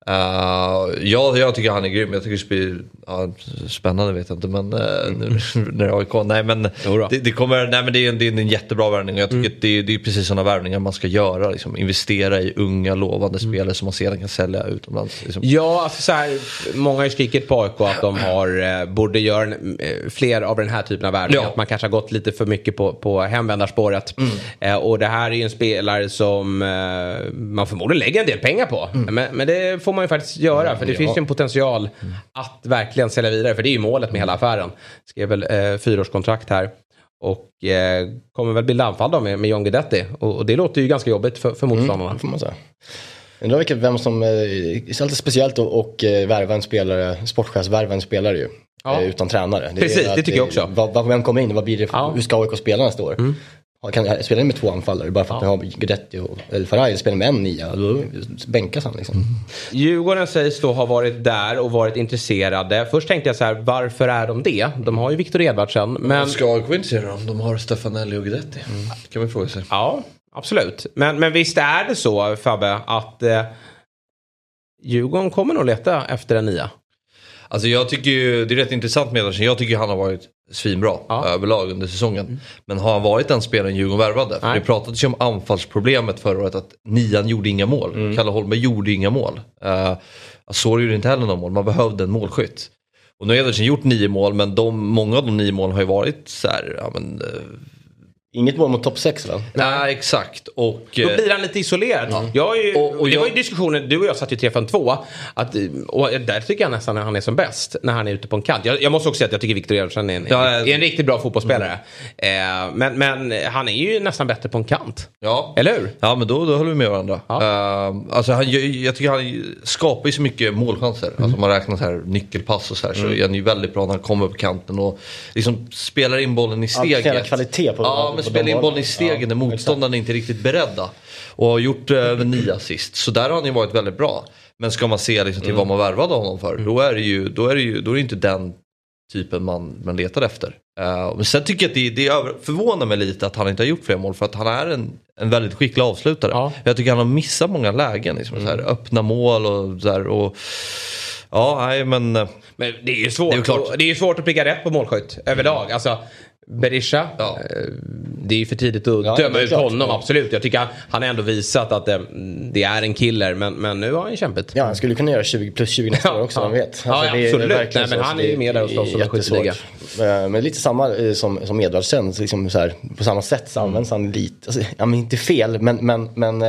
Uh, ja, jag tycker han är grym. Jag tycker det blir ja, spännande vet jag inte men uh, nu, <laughs> när AIK. Nej men, det, det, kommer, nej, men det, är en, det är en jättebra värvning och jag tycker mm. det, det är precis sådana värvningar man ska göra. Liksom, investera i unga lovande mm. spelare som man sedan kan sälja utomlands. Liksom. Ja, alltså, så här, många har skrikit på AIK att de har, eh, borde göra en, eh, fler av den här typen av värvningar. Ja. Att man kanske har gått lite för mycket på, på hemvändarspåret. Mm. Eh, och det här är ju en spelare som eh, man förmodligen lägger en del pengar på. Mm. Men, men det får man ju faktiskt göra. För det ja. finns ju en potential att verkligen sälja vidare. För det är ju målet med hela affären. Skrev väl eh, fyraårskontrakt här. Och eh, kommer väl bilda anfall då med, med John Guidetti. Och, och, det låter ju ganska jobbigt för, för motståndarna. Mm, får man säga. Undrar vilket, vem som, eh, det är alltid speciellt att och, eh, värva en spelare, sportchefsvärva en spelare ju. Ja. Eh, utan tränare. Det Precis, det tycker jag också. Vad, vem kommer in? Vad blir det för, ja. Hur ska AIK spela nästa år? Mm kan, spelar ni med två anfallare bara för att ja. har Guidetti och El Faraj spelar med en nia, då bänkas han liksom. Mm. Djurgården sägs då ha varit där och varit intresserade. Först tänkte jag så här, varför är de det? De har ju Viktor Edvardsen. Men... Ska AIK vara intresserade om de har Stefanelli och Guidetti? Mm. kan man fråga sig. Ja, absolut. Men, men visst är det så Fabbe att eh, Djurgården kommer nog leta efter en nia? Alltså jag tycker ju, det är rätt intressant med Ederson. Jag tycker han har varit svinbra ja. överlag under säsongen. Mm. Men har han varit den spelaren Djurgården värvade? För det pratades ju om anfallsproblemet förra året att nian gjorde inga mål. Mm. Kalle Holmberg gjorde inga mål. Uh, Asori gjorde inte heller några mål, man behövde en målskytt. Och nu har Ederson gjort nio mål men de, många av de nio målen har ju varit så här, ja, men, uh, Inget mål mot topp 6 va? Nej exakt. Och, Då blir han lite isolerad. Mm. Jag ju, och, och det jag... var ju diskussionen, du och jag satt ju 3-5-2. Att, och där tycker jag nästan att han är som bäst. När han är ute på en kant. Jag, jag måste också säga att jag tycker Viktor Edvardsson är, en, ja, är en riktigt bra fotbollsspelare. Mm. Eh, men, men han är ju nästan bättre på en kant. Ja. Eller hur? Ja men då, då håller vi med varandra. Ja. Uh, alltså han, jag, jag, tycker han skapar ju så mycket målchanser. Mm. Alltså man räknar så här nyckelpass och så här. Mm. Så är han ju väldigt bra när han kommer på kanten och liksom spelar in bollen i steget. Ja, kvalitet på Ja men spelar in bollen i stegen när motståndarna inte är riktigt beredda. Och har gjort eh, nio assist. Så där har han ju varit väldigt bra. Men ska man se liksom, till mm. vad man värvade honom för, då är det ju, då är det ju då är det inte den typen man, man letar efter. Uh, men sen tycker jag att det, det över, förvånar mig lite att han inte har gjort fler mål för att han är en, en väldigt skicklig avslutare. Ja. Jag tycker han har missat många lägen, liksom, mm. så här, öppna mål och så här, och Ja, nej men... Eh, men det är ju svårt, det är, klart. det är svårt att pricka rätt på målskytt överlag. Alltså, Berisha. Ja. Eh, det är ju för tidigt att ja, döma ut klart. honom, absolut. Jag tycker han, har ändå visat att det, det, är en killer, men, men nu har han kämpet. Ja, han skulle kunna göra 20 plus 20 nästa år också, ja. man vet. Alltså, ja, det, absolut. Det Nej, men han är ju med där och slåss om en skytteliga. Eh, men lite samma eh, som, som Edvardsen, liksom så här, på samma sätt så används han lite, alltså, ja men inte fel, men, men, men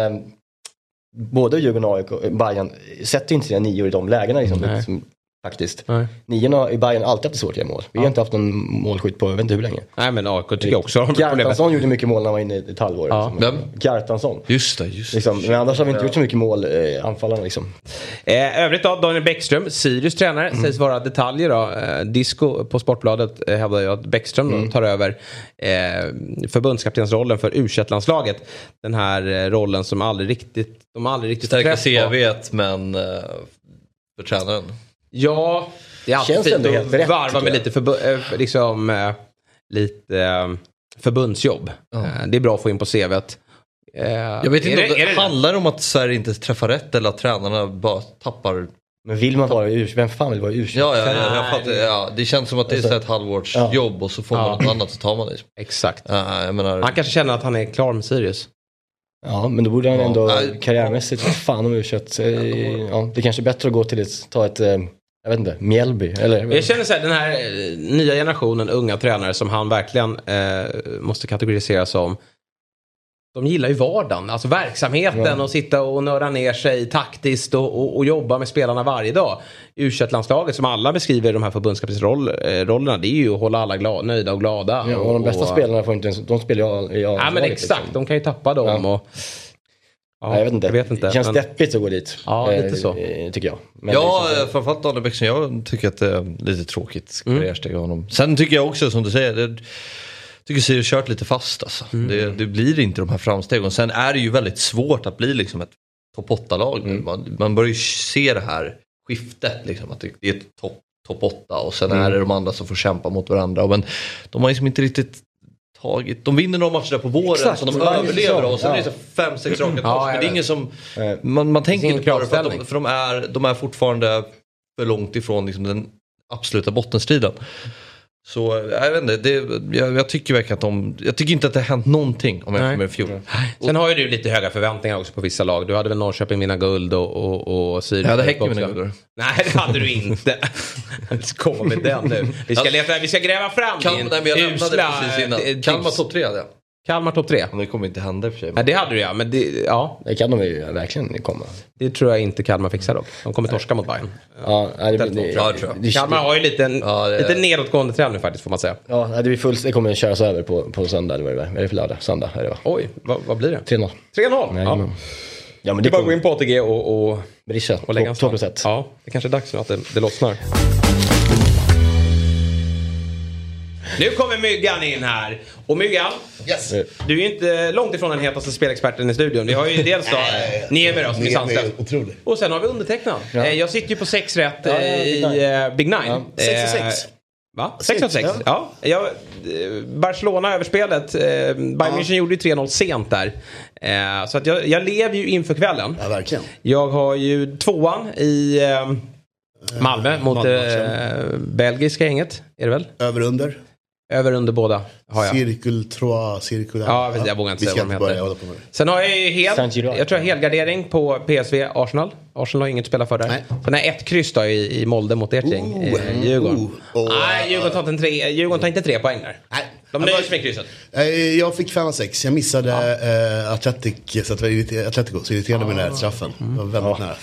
både Djurgården och AIK, Bayern sätter ju inte sina nior i de lägena liksom, som, faktiskt. Nej. Niorna i Bayern har alltid haft det svårt att göra mål. Vi har inte haft någon målskytt på jag vet inte hur länge. Nej men AIK tycker jag också har problem. Gartansson gjorde mycket mål när han var inne i ett halvår. Ja. Liksom. Vem? Gartansson. Just det, just det. Liksom. Men annars har vi inte gjort så mycket mål, eh, anfallarna liksom. Eh, övrigt då, Daniel Bäckström, Sirius tränare, Mm. sägs vara detaljer då. Eh, Disco på Sportbladet eh, hävdar ju att Bäckström Mm. då tar över eh, förbundskaptensrollen för u landslaget Den här eh, rollen som aldrig riktigt, de aldrig riktigt Stärka. CVt men eh, för tränaren. Ja, det är alltid Känns fint att rätt, varva med lite, förbu- eh, liksom, eh, lite eh, förbundsjobb. Eh, det är bra att få in på CVt. Jag vet är inte det- om det, är det- handlar det om att Sverige inte träffar rätt eller att tränarna bara tappar Men vill man vara i U vem fan vill vara i Ja, ja, ja, jag fattar, ja, det känns som att det är så ett halvårs Ja. jobb och så får man Ja. något annat så tar man det. Exakt. Ja, jag menar, Han kanske känner att han är klar med Sirius. Ja, men då borde han Ja. ändå Nej. karriärmässigt, vad fan om u ja, Det kanske är bättre att gå till ett, ta ett, eh, jag vet inte, Mjällby eller? Jag känner så här, den här eh, nya generationen unga tränare som han verkligen eh, måste kategorisera som. De gillar ju vardagen, alltså verksamheten Ja. och sitta och nörda ner sig taktiskt och, och, och jobba med spelarna varje dag. u landslaget som alla beskriver de här förbundskaptensrollerna, det är ju att hålla alla glada, nöjda och glada. Ja, och de bästa och, spelarna får inte ens, de spelar ju i Ja men exakt, liksom. de kan ju tappa dem. Ja. Och, ja, Nej, jag vet inte. Jag vet inte Det känns men- deppigt att gå dit. Ja, lite eh, så. eh, Tycker jag. Men ja, liksom, framförallt Daniel Bäckström. Jag tycker att det är lite tråkigt Mm. karriärsteg av honom. Sen tycker jag också som du säger. Det, tycker Sirius kört lite fast alltså. Mm. Det, det blir inte de här framstegen. Sen är det ju väldigt svårt att bli liksom ett topp 8-lag. Mm. Man, man börjar ju se det här skiftet. Liksom, att det, är ett topp top 8 och sen Mm. är det de andra som får kämpa mot varandra. Men de har liksom inte riktigt tagit, de vinner några matcher där på våren Exakt, som de överlever och sen ja. är det fem, sex raka torsk. Ja, men det är ingen som, Nej. man, man tänker inte på det för, de, för de, är, de är fortfarande för långt ifrån liksom, den absoluta bottenstriden. Så jag vet inte, det, jag, jag tycker verkligen att de, jag tycker inte att det har hänt någonting om jag Nej. jämför med fjol. Sen har ju du lite höga förväntningar också på vissa lag. Du hade väl Norrköping vinna guld och, och, och Sirius. Ja, det häcker mina guldor. Nej, det hade du inte. <laughs> Kom med den nu. Vi ska, leta, vi ska gräva fram Kalmar, din nej, jag usla, precis eh, innan. Kalmar topp tre hade jag. Kalmar topp tre. Det kommer inte hända i och för sig. Ja, det hade du ja, men det, ja, Det kan de ju verkligen komma. det tror jag inte Kalmar fixar dock. De kommer torska mot Bayern. Ja, nej, det, det, det, Ja, tror jag. Kalmar har ju lite, en, Ja, det- lite nedåtgående trend nu faktiskt får man säga. ja, nej, det, blir fullt, det kommer köras över på, på söndag. Det var det, vad är det för lördag? Söndag är det va? Oj, vad, vad blir det? 3-0. 3-0? Nej, ja. men, ja, men Det är bara att gå in på ATG och, och, Berisha, och lägga en 2 slant. Ja, det kanske är dags nu att det, det lossnar. Nu kommer Myggan in här. Och Myggan, Yes. du är ju inte långt ifrån den hetaste spelexperten i studion. Vi har ju dels då Niemi då, som är sanslös. Och sen har vi undertecknad. Eh, Jag sitter ju på sex rätt Ja, ja, eh, Big Nine. i eh, Big Nine. Ja, sex och Eh, sex. Va? 6 av 6? Ja. Ja. Jag, Barcelona överspelet. Eh, Bayern München gjorde ju 3-0 sent där. Eh, så att jag, jag lever ju inför kvällen. Ja, verkligen. Jag har ju tvåan i eh, Malmö mot eh, belgiska gänget. Är det väl? Över under. Över under båda har jag. Cirkel, trois, cirkel. Ja, precis, jag vågar inte säga vad de börja heter. det. Sen har jag ju hel, jag tror jag helgardering på PSV Arsenal. Arsenal har inget att spela för där. Nej. Sen har jag ett kryss då i, i Molde mot ert gäng, Oh, eh, Djurgården. oh, Nej, Djurgården tar, inte tre, Djurgården tar inte tre poäng där. Nej. De nöjer sig med krysset. Eh, Jag fick 5 av 6. Jag missade eh, Atletic, så att Atletico, så irriterade mig den här straffen. Det var väldigt nära.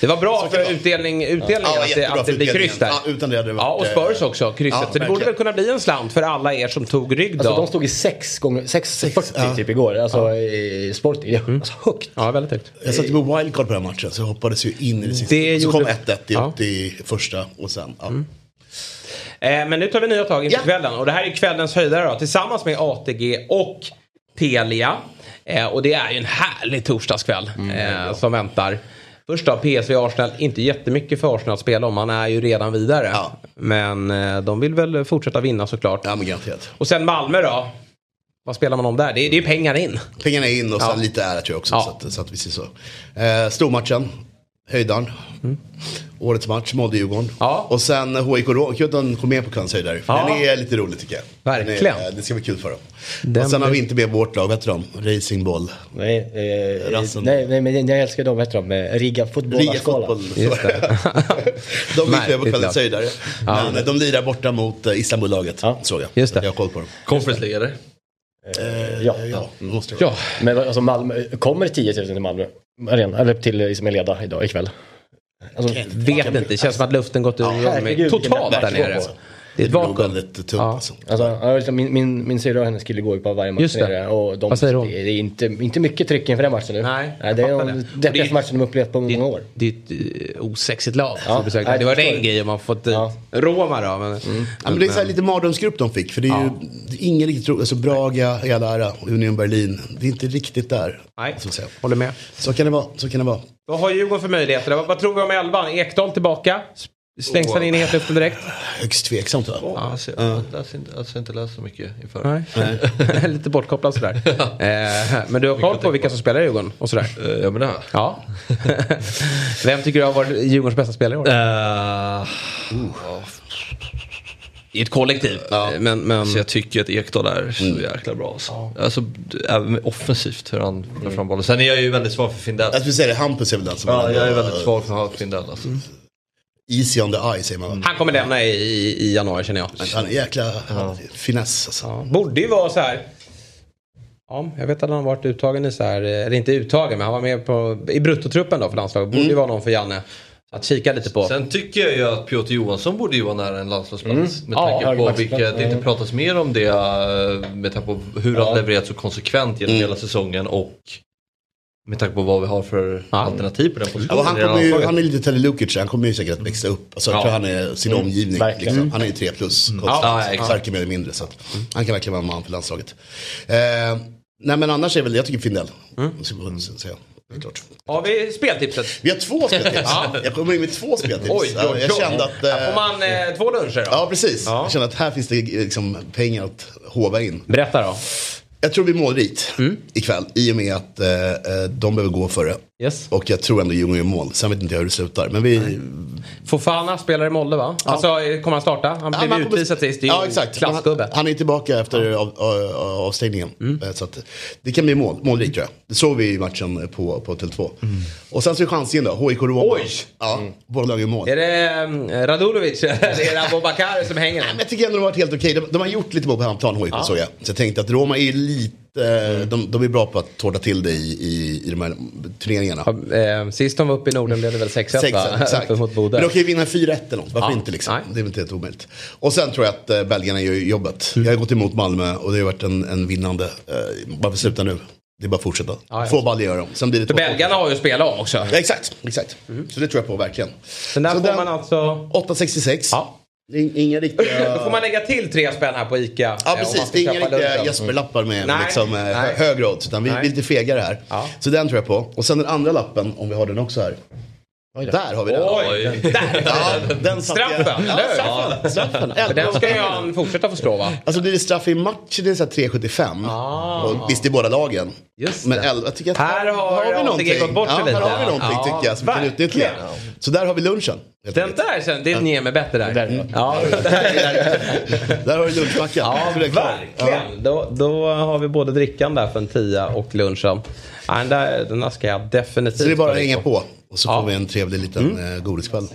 Det var bra för utdelning, utdelningen Ja, att, det, jättebra att det blir kryss där. Ja, utan det hade det Ja, och varit, Spurs eh, också, krysset. ja, så det borde väl kunna bli en slant för alla er som tog rygg då. Alltså de stod i 6 gånger 6,40 ja. typ igår. Alltså i Sporting. Mm. Alltså högt. Ja, väldigt högt. Jag satte på wildcard på den här matchen så jag hoppades ju in i det sista. Det så kom gjorde- 1-1 i, Ja. Mm. i första och sen. Ja. Eh, men nu tar vi nya tag inför Ja. kvällen. Och det här är kvällens höjdare då, tillsammans med ATG och Telia. Eh, och det är ju en härlig torsdagskväll eh, som väntar. Först då PSV Arsenal, inte jättemycket för Arsenal att spela om, man är ju redan vidare. Ja. Men de vill väl fortsätta vinna såklart. ja, men garanterat. Och sen Malmö då. Vad spelar man om där? Det är, det är pengar in. Pengarna in och sen Ja. lite ära tror jag också. Ja. Så, att, så att vi ser så. Eh, stormatchen, höjdaren. Årets match, Molde-Djurgården. Mm. Ja. Och sen HIK att den kom med på kvällens höjdare. Ja. Den är lite rolig tycker jag. Verkligen. Är, det ska bli kul för dem. Den och sen har vi inte med vårt lag, vad heter de? Racingboll. Nej, eh, Rassen. nej, nej, men jag älskar dem, vad heter de? Eh, Riga Riga fotboll. Just det. <laughs> de gick med på lag. höjdare. Men eh, de lirar borta mot Istanbullaget. Ja. Såg jag. Just det. Jag har koll på dem. Conference League eller? Ja. Ja, vara. Ja, Men alltså Malmö, kommer det 10 000 till Malmö? Arena, eller till Ismail Leda idag ikväll. Alltså, vet inte, det känns som att luften gått ur ja, totalt där nere. Det är ett vakuum. väldigt tungt ja. alltså. alltså min, min, min syrra och hennes kille går ju på varje match nere. Och de, Vad säger hon? Det är inte, inte mycket tryck inför den matchen nu. Nej, Nej det är den deppigaste matchen de upplevt på många år. Det är ett uh, osexigt lag. Ja, nej, det var en grej om man fått dit ja. Roma då. Men, mm. ja, men det är så lite mardrömsgrupp de fick. För det är ja. ju det är ingen riktigt tro. Alltså Braga all ära, Union Berlin. Det är inte riktigt där. Nej, håller med. Så kan det vara. Så kan det vara. Vad har Djurgården för möjligheter? Vad, vad tror vi om elvan? Ekdal tillbaka? Slängs han in i hetluften direkt? Högst tveksamt va? Ja, alltså, jag, läser inte, alltså inte läst så mycket inför. Nej. Nej. <laughs> Lite bortkopplad sådär. <laughs> eh, men du har koll på vilka som spelar i Djurgården och sådär? Uh, ja men det har Ja. <laughs> Vem tycker du har varit Djurgårdens bästa spelare i år? Uh, uh. I ett kollektiv. Ja. Men, men... Så jag tycker att Ekdal är så mm. jäkla bra. Alltså. Ja. alltså även offensivt hur han drar fram bollen. Sen är jag ju väldigt svag för Findell. Jag skulle säga det, Hampus är väl den som Ja, jag är väldigt svag för Findell. Alltså. Mm. Easy on the eye säger man. Han kommer lämna i, i, i januari känner jag. Han är jäkla ja. finess alltså. Ja. Borde ju vara så här. Ja, jag vet att han har varit uttagen i så här, eller inte uttagen men han var med på, i bruttotruppen då för landslaget. Borde mm. ju vara någon för Janne. Att kika lite på. Sen tycker jag ju att Piotr Johansson borde ju vara nära en landslagsplats. Mm. Med tanke ja, på vilka, det inte pratas mer om det eh, med tanke på hur ja. han levererat så konsekvent genom mm. hela säsongen och med tanke på vad vi har för ja. alternativ på den positionen. Ja, han, ju, han är lite Telly Lukic, han kommer ju säkert att växa upp. Alltså, jag tror han är sin mm. omgivning. Liksom. Han är ju 3 plus. Mm. Ja, Starkare mer eller mindre. Så att, mm. Han kan verkligen vara en man för landslaget. Eh, nej men annars är väl, jag tycker Findell. Mm. Klart. Har vi speltipset? Vi har två speltips. <laughs> ja. Jag kommer in med två speltips. Oj, oj, oj. Jag kände att... Här får man eh, två luncher då? Ja, precis. Ja. Jag kände att här finns det liksom pengar att hova in. Berätta då. Jag tror vi mår dit mm. ikväll i och med att eh, eh, de behöver gå före. Yes. Och jag tror ändå Djurgården gör mål. Sen vet inte jag hur det slutar. Men vi... Fofana spelar i Molde va? Ja. Alltså kommer han starta? Han blev ja, utvisad sist. Det är ja, exakt. Klassgubbe. Han, han, är tillbaka efter ja. av, av, avstängningen. Mm. Eh, så att, det kan bli mål, målrikt tror jag. Det såg vi i matchen på, på Tele2. Mm. Och sen så är chansen då, HIK Roma. Oj! Ja, mm. båda lagen mål. Är det um, Radulovic <laughs> eller är det Abubakar som hänger? Nej, men jag tycker ändå det har varit helt okej. De, de, har gjort lite mål på hemmaplan, HIK ja. såg jag. Så jag tänkte att Roma är lite Mm. De, de, är bra på att tårta till det i, i, i de här turneringarna. Ja, eh, sist de var uppe i Norden blev det väl 6-1 va? <laughs> Exakt. mot Bodö. Men de kan ju vinna 4-1 eller något. Varför ja. inte liksom? Nej. Det är väl inte helt omöjligt. Och sen tror jag att eh, belgarna gör jobbet. Mm. Jag har gått emot Malmö och det har varit en, en vinnande. Eh, varför sluta nu? Det är bara att fortsätta. Ja, Få baljor gör de. Sen blir det För belgarna har ju spelat om också. Ja, exakt, exakt. Mm. Så det tror jag på verkligen. Sen där Så får den, man alltså... 8,66. Ja. Inga riktiga... <laughs> Då får man lägga till tre spänn här på ICA. Ja precis, det är inga riktiga Jesper-lappar med, med liksom, eh, högre odds. Utan vi är lite fegare här. Ja. Så den tror jag på. Och sen den andra lappen, om vi har den också här. Där har vi den. Oj, där! <laughs> Ja, den straffen! Ja, straffen. straffen. Den ska ju han fortsätta få slå va? Alltså blir det straff i match, det är 3,75. Ah. Och visst i båda lagen. Just Men jag tycker att här har, har vi någonting. Gått bort ja, lite. Här har vi någonting ja, tycker jag som vi kan utnyttja. Så där har vi lunchen. Den där sen, det är mig bättre där. <laughs> där. Ja. där har du lunchmackan. Ja, verkligen. Då, då har vi både drickan där för en tia och lunchen. Ja, den, där, den där ska jag definitivt Så det är bara att hänga på. Och så får vi en trevlig liten mm. Eh, godiskväll.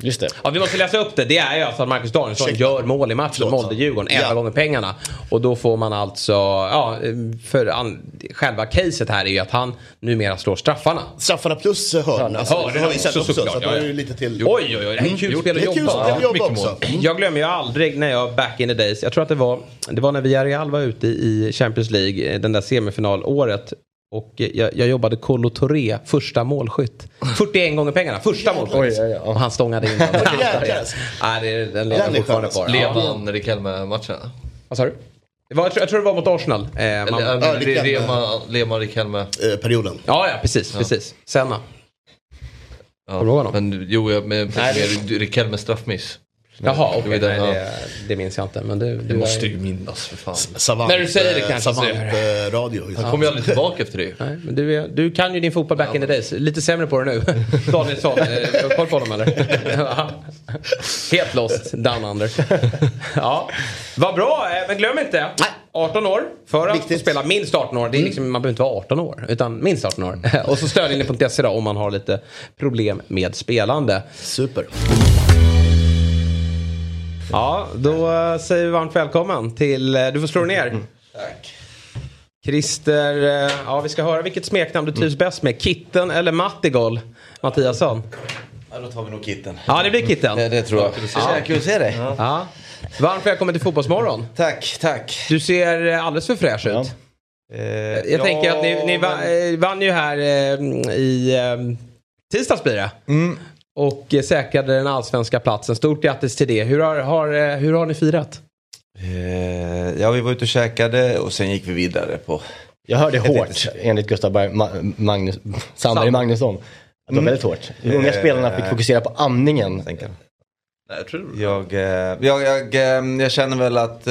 Just det. Ja, vi måste läsa upp det. Det är ju alltså att Marcus Danielsson gör mål i matchen, Molde-Djurgården, 11 ja. gånger pengarna. Och då får man alltså, ja, för an, själva caset här är ju att han numera slår straffarna. Straffarna plus hörn. Alltså, hörn har vi sett också. Såklart, så ja, ja. lite till. Oj, oj, oj, det här är kul mm. spel att jobba. jobba också. Mm. Jag glömmer ju aldrig när jag, back in the days, jag tror att det var, det var när Villarreal var ute i Champions League, den där semifinalåret. Och jag, jag jobbade Colo Touré, första målskytt. 41 gånger pengarna, första målskytt. Oj, ja, ja. Och han stångade in <laughs> den. Nej, det, den lever fortfarande kvar. Lever han Riquelme-matchen? Vad sa du? jag, tror, jag tror det var mot Arsenal. Eh, man, ja, Lema Riquelme-perioden. Eh, ja, ja, precis. Ja. precis. Senna. Ja, men jo, jag med, med Riquelme straffmiss. Jaha, okej. Okay, det, det, det, minns jag inte. Men du, det måste är... ju minnas för fan. Savant, När du säger det kanske Savant eh, radio. Han kommer ju aldrig tillbaka efter det. Nej, men du, är, du kan ju din fotboll back ja, in the days. Lite sämre på det nu. <laughs> Danielsson, har du koll på honom eller? Helt lost, down under. ja, vad bra. Eh, men glöm inte. 18 år för att Viktigt. spela minst 18 år. Det är mm. liksom, Man behöver inte vara 18 år utan minst 18 år. <laughs> Och så stödlinjen.se om man har lite problem med spelande. Super. Ja, då säger vi varmt välkommen till... Eh, du får slå ner. Mm. Tack. Christer, eh, ja vi ska höra vilket smeknamn du trivs bäst med. Kitten eller Mattigol? Mattiasson? Ja, då tar vi nog Kitten. Ja, det blir Kitten. Det, det tror jag. Ja. Kul att se dig. Ja. ja. Varmt välkommen till Fotbollsmorgon. Tack, tack. Du ser eh, alldeles för fräsch ut. Eh, jag ja, tänker att ni, ni vann, men... vann ju här eh, i eh, tisdags blir det. Mm. Och eh, säkrade den allsvenska platsen. Stort grattis till det. Hur har, har, hur har ni firat? Eh, ja, vi var ute och käkade och sen gick vi vidare på... Jag hörde hårt enligt Gustav Berg, Ma Magnus, Sandberg Magnusson. Att det var mm. väldigt hårt. De unga eh, spelarna fick fokusera på andningen. Nej, jag, tror jag, eh, jag, jag, eh, jag, känner väl att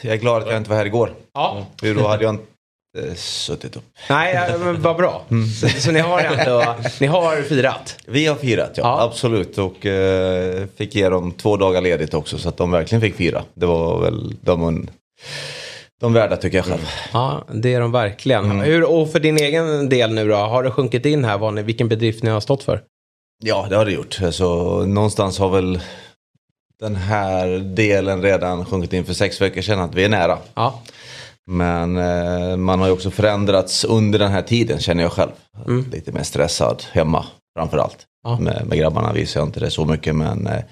jag är glad att jag inte var här igår. Ja. För då hade jag inte suttit upp. Nej, men vad bra. Mm. Så, så, ni har ändå, ni har firat? Vi har firat, ja. ja. Absolut. Och eh, fick ge dem två dagar ledigt också så att de verkligen fick fira. Det var väl de, de värda tycker jag själv. Ja, det är de verkligen. Mm. Hur, och för din egen del nu då, har det sjunkit in här vad ni, vilken bedrift ni har stått för? Ja, det har det gjort. Alltså, någonstans har väl den här delen redan sjunkit in för sex veckor sedan att vi är nära. Ja. Men eh, man har ju också förändrats under den här tiden känner jag själv. Mm. Lite mer stressad hemma framförallt. Ja. Med, med grabbarna visar jag inte det så mycket men eh,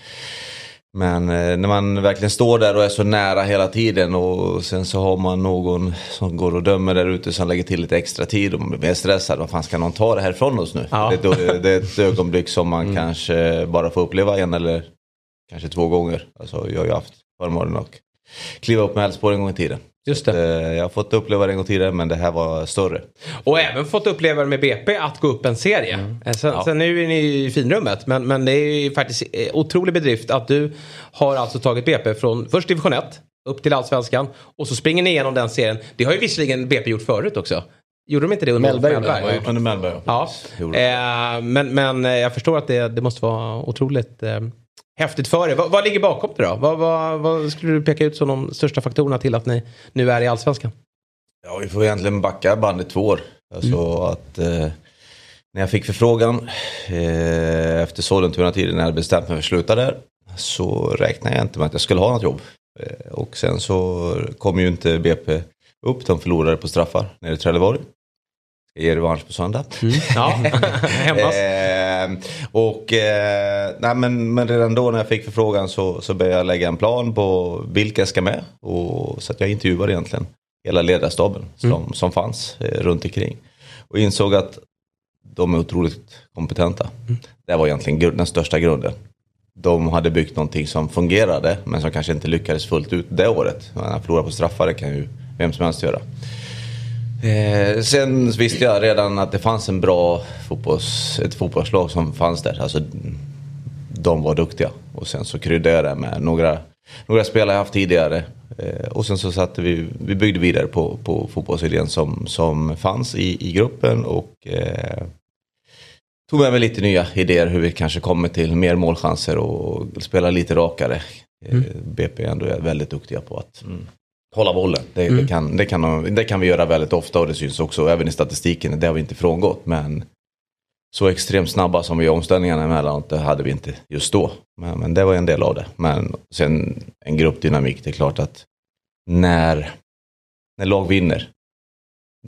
men eh, när man verkligen står där och är så nära hela tiden och sen så har man någon som går och dömer där ute som lägger till lite extra tid och man blir mer stressad. Vad fan ska någon ta det här ifrån oss nu? Ja. Det, är, <laughs> det, är ett ögonblick som man mm. kanske bara får uppleva en eller kanske två gånger. Alltså, jag har ju haft förmånen att kliva upp med Elfsborg en gång i tiden. Just det. Eh, jag har fått uppleva det en gång tidigare men det här var större. Och även fått uppleva det med BP att gå upp en serie. Mm. Eh, sen, ja. sen nu är ni i finrummet men, men det är ju faktiskt eh, otrolig bedrift att du har alltså tagit BP från först division 1 upp till allsvenskan och så springer ni igenom den serien. Det har ju visserligen BP gjort förut också. Gjorde de inte det under Mellberg? Mellberg? Under Mellberg, ja. Eh, men, men jag förstår att det, det måste vara otroligt eh, häftigt för er. Vad, vad, ligger bakom det då? Vad, vad, vad, skulle du peka ut som de största faktorerna till att ni nu är i allsvenskan? Ja, vi får egentligen backa bandet två år. Alltså mm. att eh, när jag fick förfrågan eh, efter Sollentuna-tiden när jag bestämt mig för att sluta där så räknade jag inte med att jag skulle ha något jobb. Eh, och sen så kom ju inte BP upp, de förlorade på straffar nere i Trelleborg ge revansch på söndag. Mm. Ja, <laughs> eh, och eh, nej, men, men redan då när jag fick förfrågan så, så började jag lägga en plan på vilka ska med. Och, så att jag intervjuade egentligen hela ledarstaben som, mm. som fanns eh, runt omkring. Och insåg att de är otroligt kompetenta. Mm. Det var egentligen den största grunden. De hade byggt någonting som fungerade men som kanske inte lyckades fullt ut det året. Man förlorar på straffar, det kan ju vem som helst göra. Eh, sen visste jag redan att det fanns en bra fotbolls, ett fotbollslag som fanns där. Alltså, de var duktiga. Och sen så kryddade jag det med några, några spelare jag haft tidigare. Eh, och sen så satte vi, vi byggde vidare på, på fotbollsidén som, som fanns i, i gruppen. Och eh, tog med mig lite nya idéer hur vi kanske kommer till mer målchanser och spela lite rakare. Eh, mm. BP är ändå väldigt duktiga på att mm hålla bollen. Det, mm. det, kan, det, kan, det kan vi göra väldigt ofta och det syns också även i statistiken. Det har vi inte frångått. Men så extremt snabba som vi är omställningarna emellanåt, det hade vi inte just då. Men, men det var en del av det. Men sen en gruppdynamik, det är klart att när, när lag vinner,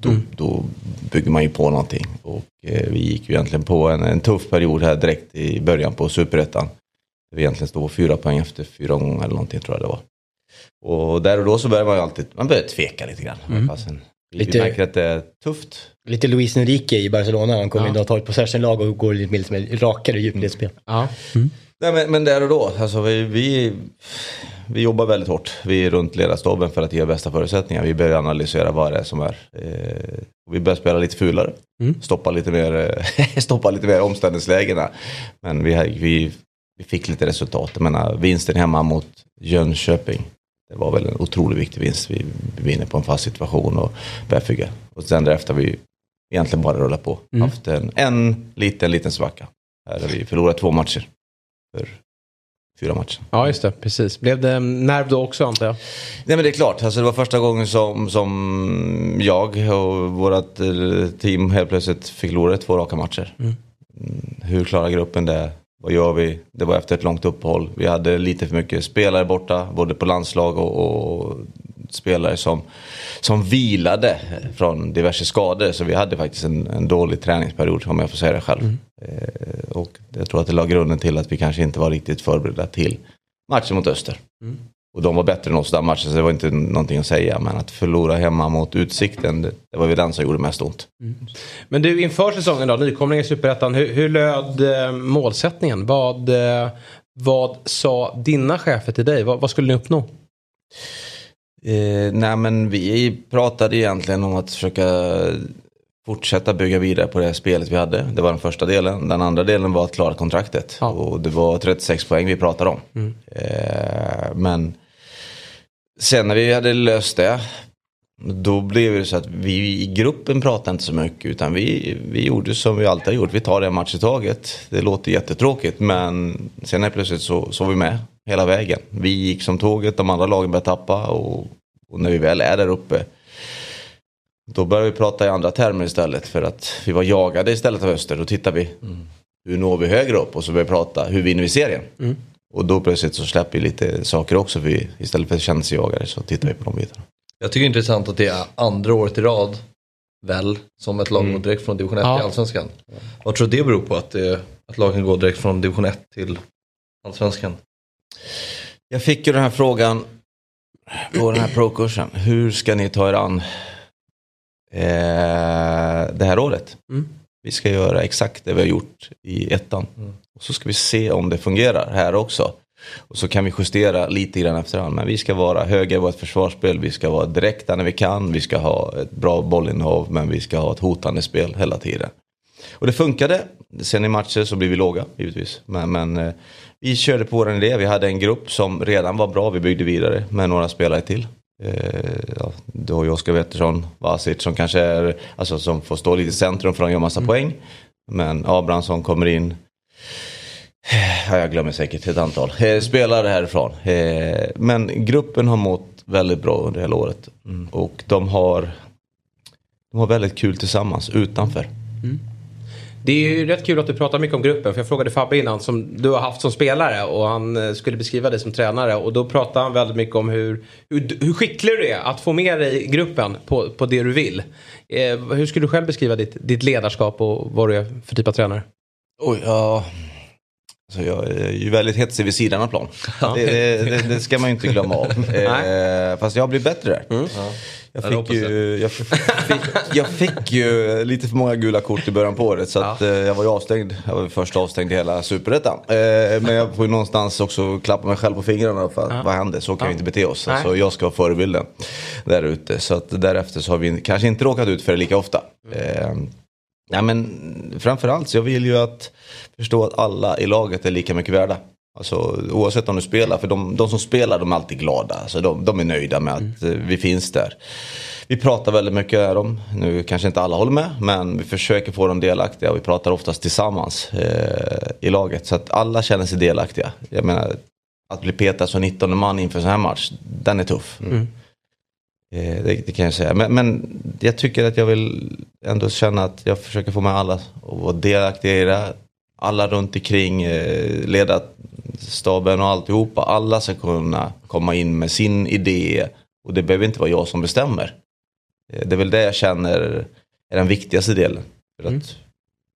då, mm. då bygger man ju på någonting. Och eh, vi gick ju egentligen på en, en tuff period här direkt i början på superettan. Vi egentligen stod fyra poäng efter fyra gånger eller någonting tror jag det var. Och där och då så börjar man ju alltid, man börjar tveka lite grann. Mm. Vi lite, märker att det är tufft. Lite Luis Enrique i Barcelona, han kommer ja. in och tar ett possession-lag och går lite mer rakare djupledsspel. Ja. Mm. Nej, men, men där och då, alltså vi, vi, vi jobbar väldigt hårt. Vi är runt ledarstaben för att ge bästa förutsättningar. Vi börjar analysera vad det är som är. Eh, vi börjar spela lite fulare. Mm. Stoppa, lite mer, <laughs> stoppa lite mer omställningslägena. Men vi, vi, vi fick lite resultat. Jag menar, vinsten hemma mot Jönköping det var väl en otroligt viktig vinst. Vi, vi vinner på en fast situation och börjar Och sen därefter har vi egentligen bara rullat på. Mm. Haft en, en liten, liten svacka. Här har vi förlorat två matcher. För fyra matcher. Ja, just det. Precis. Blev det nerv då också antar jag? Nej, men det är klart. Alltså, det var första gången som, som jag och vårt eh, team helt plötsligt fick förlora två raka matcher. Mm hur klarar gruppen det? Vad gör vi? Det var efter ett långt uppehåll. Vi hade lite för mycket spelare borta, både på landslag och, och spelare som, som vilade från diverse skador. Så vi hade faktiskt en, en dålig träningsperiod om jag får säga det själv. Mm. Eh, och jag tror att det la grunden till att vi kanske inte var riktigt förberedda till matchen mot Öster. Mm. Och de var bättre än oss den matchen så det var inte någonting att säga. Men att förlora hemma mot Utsikten, det, det var väl den som gjorde mest ont. Mm. Men du inför säsongen då, nykomling i Superettan. Hur, hur löd eh, målsättningen? Vad, eh, vad sa dina chefer till dig? Vad, vad skulle ni uppnå? Eh, nej men vi pratade egentligen om att försöka fortsätta bygga vidare på det spelet vi hade. Det var den första delen. Den andra delen var att klara kontraktet. Ja. Och det var 36 poäng vi pratade om. Mm. Eh, men sen när vi hade löst det. Då blev det så att vi i gruppen pratade inte så mycket. Utan vi, vi gjorde som vi alltid har gjort. Vi tar en match i taget. Det låter jättetråkigt. Men sen är plötsligt så, så var vi med hela vägen. Vi gick som tåget. De andra lagen började tappa. Och, och när vi väl är där uppe då började vi prata i andra termer istället för att vi var jagade istället av Öster. Då tittar vi mm. hur når vi högre upp och så börjar vi prata hur vinner vi serien. Mm. Och då plötsligt så släpper vi lite saker också. För vi, istället för att känna sig jagade så tittar vi på de bitarna. Jag tycker det är intressant att det är andra året i rad väl som ett lag mm. går direkt från division 1 ja. till allsvenskan. Vad tror du det beror på att, det, att lagen går direkt från division 1 till allsvenskan? Jag fick ju den här frågan på den här pro-kursen. Hur ska ni ta er an eh, det här året. Mm. Vi ska göra exakt det vi har gjort i ettan. Mm. Och så ska vi se om det fungerar här också. Och så kan vi justera lite grann efterhand. Men vi ska vara höga i vårt försvarsspel. Vi ska vara direkta när vi kan. Vi ska ha ett bra bollinnehav. Men vi ska ha ett hotande spel hela tiden. Och det funkade. Sen i matcher så blir vi låga givetvis. Men, men eh, vi körde på vår idé. Vi hade en grupp som redan var bra. Vi byggde vidare med några spelare till. Eh, ja, du har ju Oskar Wettersson, Vasic som kanske är, alltså som får stå lite i centrum för de gör massa mm. poäng. Men Abrahamsson kommer in. Ja, jag glömmer säkert ett antal eh, spelare härifrån. Eh, men gruppen har mått väldigt bra under hela året. Mm. Och de har, de har väldigt kul tillsammans utanför. Mm. Det är ju rätt kul att du pratar mycket om gruppen. För jag frågade Fabbe innan som du har haft som spelare och han eh, skulle beskriva dig som tränare. Och då pratade han väldigt mycket om hur, hur, hur skicklig du är att få med dig gruppen på, på det du vill. Eh, hur skulle du själv beskriva ditt, ditt ledarskap och vad du är för typ av tränare? Oj, ja. Alltså jag är ju väldigt hetsig vid sidan av plan. Ja. Det, det, det, ska man ju inte glömma av. <laughs> eh, fast jag har blivit bättre där. Mm. Ja. Jag fick, ju, jag, fick, jag fick ju lite för många gula kort i början på året så att, ja. eh, jag var ju avstängd. Jag var först avstängd i hela superettan. Eh, men jag får ju någonstans också klappa mig själv på fingrarna för att, ja. vad hände? Så kan ja. vi inte bete oss. Nej. Alltså, jag ska vara förebilden där ute. Så att därefter så har vi kanske inte råkat ut för det lika ofta. Eh, ja, men framförallt så jag vill ju att förstå att alla i laget är lika mycket värda. Alltså, oavsett om du spelar, för de, de som spelar de är alltid glada. Alltså, de, de är nöjda med att mm. vi finns där. Vi pratar väldigt mycket med dem. Nu kanske inte alla håller med, men vi försöker få dem delaktiga vi pratar oftast tillsammans eh, i laget. Så att alla känner sig delaktiga. Jag menar, att bli petad som 19 man inför en sån här match, den är tuff. Mm. Eh, det, det, kan jag säga. Men, men, jag tycker att jag vill ändå känna att jag försöker få med alla och vara delaktiga i det. Alla runt omkring, eh, leda staben och alltihopa. Alla ska kunna komma in med sin idé och det behöver inte vara jag som bestämmer. Eh, det är väl det jag känner är den viktigaste delen. För att mm.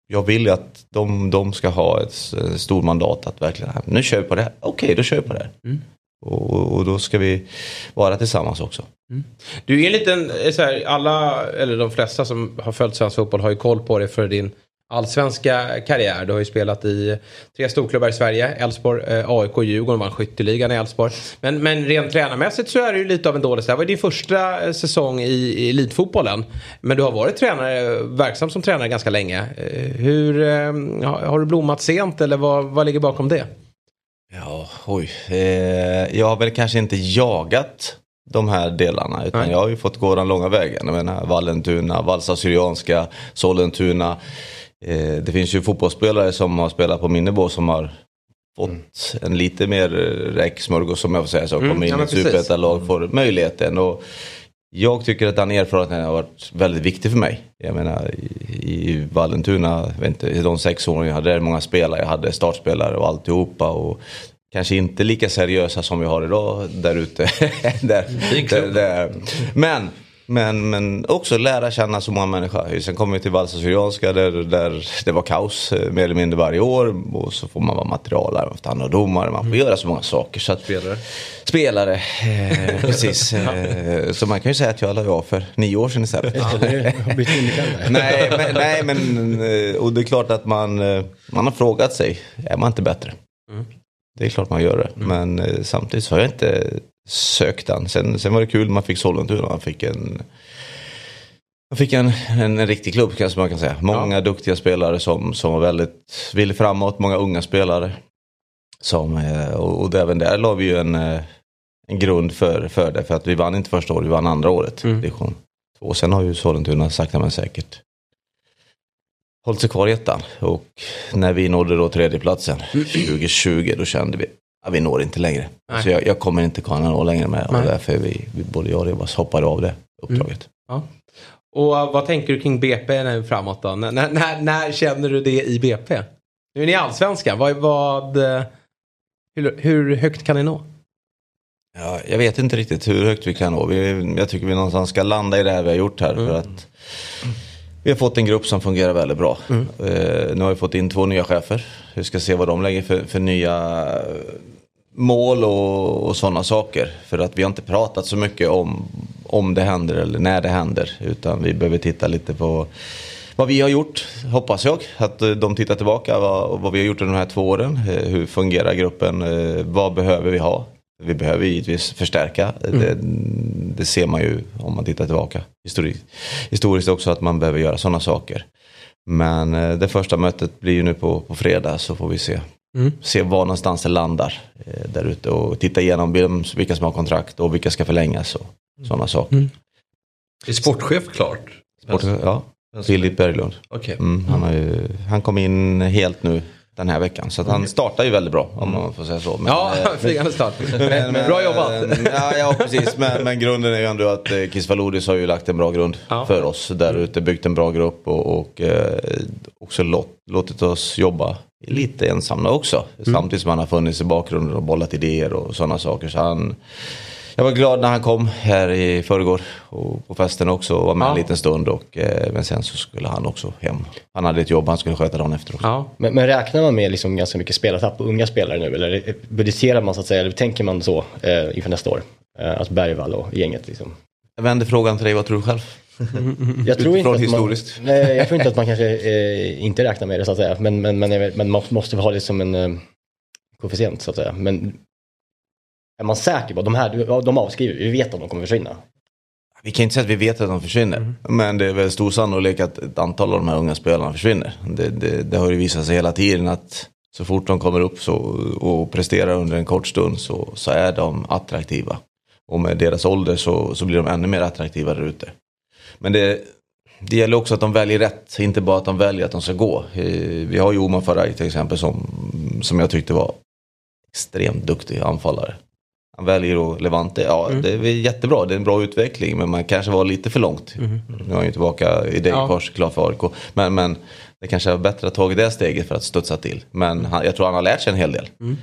Jag vill ju att de, de ska ha ett stort mandat att verkligen, nu kör vi på det här. Okej, okay, då kör vi på det här. Mm. Och, och, då ska vi vara tillsammans också. Mm. Du är en liten, så här, alla, eller de flesta som har följt svensk fotboll har ju koll på dig för din allsvenska karriär. Du har ju spelat i tre storklubbar i Sverige. Elfsborg, eh, AIK, Djurgården vann skytteligan i Elfsborg. Men, men rent tränarmässigt så är det ju lite av en dålig Det var din första eh, säsong i, i elitfotbollen. Men du har varit tränare, verksam som tränare ganska länge. Eh, hur, har du blommat sent eller vad, vad ligger bakom det? Ja, oj. Eh, jag har väl kanske inte jagat de här delarna. Utan Nej. jag har ju fått gå den långa vägen. Jag menar Vallentuna, Valsa Syrianska, Sollentuna. Eh, det finns ju fotbollsspelare som har spelat på min nivå som har fått mm. en lite mer räcksmörgås som jag får säga så. Mm, kommer in ja, i ett superettalag får möjligheten. Och jag tycker att den erfarenheten har varit väldigt viktig för mig. Jag menar i, i Vallentuna, inte, i de sex åren jag hade där många spelare, jag hade startspelare och alltihopa. Och kanske inte lika seriösa som vi har idag där ute. <laughs> där, där. Men men, men också lära känna så många människor. Sen kommer vi till Valsa Syrianska där, där det var kaos eh, mer eller mindre varje år. Och så får man vara materialare, man får ta hand om domare, man får mm. göra så många saker. Så att, spelare. Spelare, eh, <laughs> precis. Eh, så man kan ju säga att jag la av för nio år sedan istället. Ja, <laughs> nej, men, nej, men eh, och det är klart att man, eh, man har frågat sig, är man inte bättre? Mm. Det är klart man gör det. Mm. Men samtidigt så har jag inte sökte han. Sen, sen var det kul, man fick Sollentuna, man fick en man fick en, en, en riktig klubb kanske man kan säga. Många ja. duktiga spelare som, som var väldigt, ville framåt, många unga spelare. Som, eh, och, och även där la vi ju en, eh, en grund för, för det. För att vi vann inte första året, vi vann andra året. Mm. Division Och sen har ju Sollentuna sakta men säkert hållit sig kvar i ettan. Och när vi nådde då tredjeplatsen mm. 2020 då kände vi Ja, vi når inte längre. Så jag, jag, kommer inte kunna nå längre med och därför vi, vi, både jag och Rebas hoppade av det uppdraget. Mm. Ja. Och uh, vad tänker du kring BP nu framåt då? När, när, när, känner du det i BP? Nu är ni allsvenskan. Vad, vad, uh, hur, hur högt kan ni nå? Ja, jag vet inte riktigt hur högt vi kan nå. Vi, jag tycker vi någonstans ska landa i det här vi har gjort här. Mm. För att vi har fått en grupp som fungerar väldigt bra. Mm. Uh, nu har vi fått in två nya chefer. Vi ska se vad de lägger för, för nya mål och, och sådana saker. För att vi har inte pratat så mycket om, om det händer eller när det händer. Utan vi behöver titta lite på vad vi har gjort, hoppas jag. Att de tittar tillbaka vad, vad vi har gjort under de här två åren. Eh, hur fungerar gruppen? Eh, vad behöver vi ha? Vi behöver givetvis förstärka. Mm. Det, det, ser man ju om man tittar tillbaka historiskt, historiskt också att man behöver göra sådana saker. Men eh, det första mötet blir ju nu på, på fredag så får vi se Mm. Se var någonstans det landar eh, där ute och titta igenom vilka som har kontrakt och vilka ska förlängas och mm. sådana saker. Mm. Är sportchef klart? Sportchef, ja, Filip Berglund. Okay. Mm, han, har ju, han kom in helt nu den här veckan. Så han startar ju väldigt bra om man får säga så. Men, ja, eh, <laughs> flygande start. Men, men, bra jobbat. ja, ja, precis. Men, men, grunden är ju ändå att eh, Kisvalodis har ju lagt en bra grund ja. för oss där ute. Byggt en bra grupp och, och eh, också låt, låtit oss jobba lite ensamma också. Mm. Samtidigt som han har funnits i bakgrunden och bollat idéer och sådana saker. Så han, jag var glad när han kom här i förrgår och på festen också och var med ja. en liten stund. Och, eh, men sen så skulle han också hem. Han hade ett jobb han skulle sköta dagen efter också. Ja. Men, men, räknar man med liksom ganska mycket spelartapp på unga spelare nu? Eller budgeterar man så att säga, eller tänker man så eh, inför nästa år? Eh, alltså Bergvall och gänget liksom. Jag vänder frågan till dig, vad tror du själv? <laughs> jag tror inte att man, nej, jag tror inte att <laughs> man kanske eh, inte räknar med det så att säga. Men, men, men, men man måste ha det som en eh, koefficient så att säga. Men är man säker på de här, de avskriver, vi vet att de kommer försvinna. Vi kan inte säga att vi vet att de försvinner. Mm. Men det är väl stor sannolikhet att ett antal av de här unga spelarna försvinner. Det, det, det, har ju visat sig hela tiden att så fort de kommer upp så, och presterar under en kort stund så, så är de attraktiva. Och med deras ålder så, så blir de ännu mer attraktiva där ute. Men det, det gäller också att de väljer rätt, inte bara att de väljer att de ska gå. Eh, vi har ju Omar Faraj till exempel som, som jag tyckte var extremt duktig anfallare. Han väljer då Levante, ja mm. det är jättebra, det är en bra utveckling men man kanske var lite för långt. Mm. Nu är han ju tillbaka i Degerfors, ja. klar för AIK. Men, men det kanske är bättre att ta det steget för att studsa till. Men han, jag tror han har lärt sig en hel del. Mm.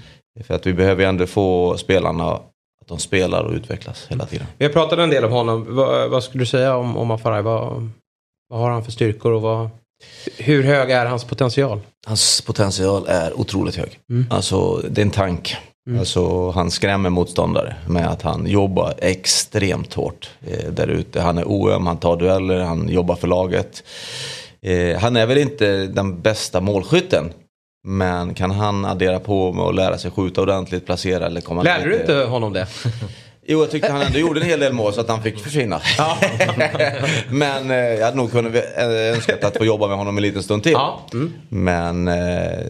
För att vi behöver ju ändå få spelarna att de spelar och utvecklas hela tiden. Vi har pratat en del om honom. Vad, vad skulle du säga om, om Afaraj? Vad, vad har han för styrkor och vad, hur hög är hans potential? Hans potential är otroligt hög. Mm. Alltså det är en tank. Mm. Alltså, han skrämmer motståndare med att han jobbar extremt hårt eh, där ute. Han är oöm, han tar dueller, han jobbar för laget. Eh, han är väl inte den bästa målskytten. Men kan han addera på med att lära sig skjuta ordentligt, placera eller komma Lärde du inte honom det? Jo, jag tyckte han ändå gjorde en hel del mål så att han fick försvinna. Ja. <laughs> Men eh, jag hade nog kunnat eh, önskat att få jobba med honom en liten stund till. Ja. Mm. Men eh,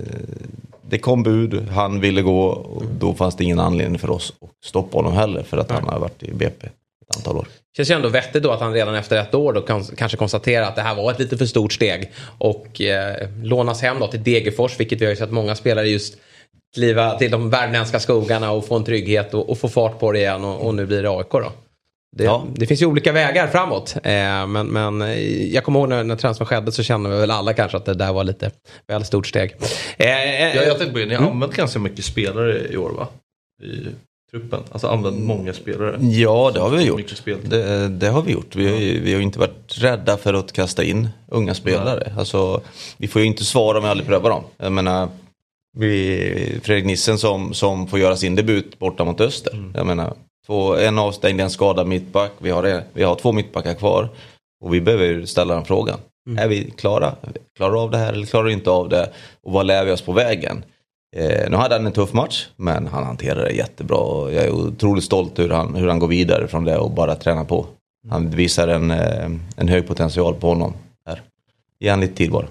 det kom bud, han ville gå och då fanns det ingen anledning för oss att stoppa honom heller för att han har varit i BP ett antal år. Känns ju ändå vettigt då att han redan efter ett år då kan, kanske konstaterar att det här var ett lite för stort steg och eh, lånas hem då till Degerfors vilket vi har ju sett många spelare just kliva till de värmländska skogarna och få en trygghet och, och få fart på det igen och, och nu blir det AIK då. Det, ja. det, finns ju olika vägar framåt. Eh, men, men jag kommer ihåg när, när transfer skedde så kände vi väl alla kanske att det där var lite väl stort steg. Eh, eh, ja, jag tänkte på det, ni har mm. använt ganska mycket spelare i år va? I truppen, alltså använt många spelare. Ja det har vi gjort. Det, det, har vi gjort. Vi har, vi har inte varit rädda för att kasta in unga spelare. Alltså, vi får ju inte svara om vi aldrig prövar dem. Jag menar, vi, Fredrik Nissen som, som får göra sin debut borta mot Öster. Mm. Jag menar, två, en avstängd, en skadad mittback. Vi har, vi har två mittbackar kvar. Och vi behöver ställa den frågan. Mm. Är vi klara? Klarar av det här eller klarar vi inte av det? Och vad lär vi oss på vägen? Eh, nu hade han en tuff match men han hanterade det jättebra. Jag är otroligt stolt hur han, hur han går vidare från det och bara tränar på. Han visar en, eh, en hög potential på honom. Här. Ge han lite tid bara.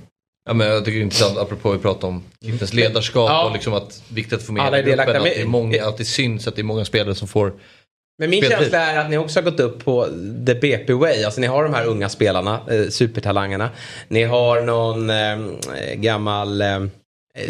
Ja, men jag tycker det är intressant apropå vi pratar om Klippens ledarskap ja. och liksom att viktigt att få med Alla är gruppen. Att det, är många, att det syns att det är många spelare som får men min känsla är att ni också har gått upp på the BP way. Alltså ni har de här unga spelarna, eh, supertalangerna. Ni har någon eh, gammal Eh,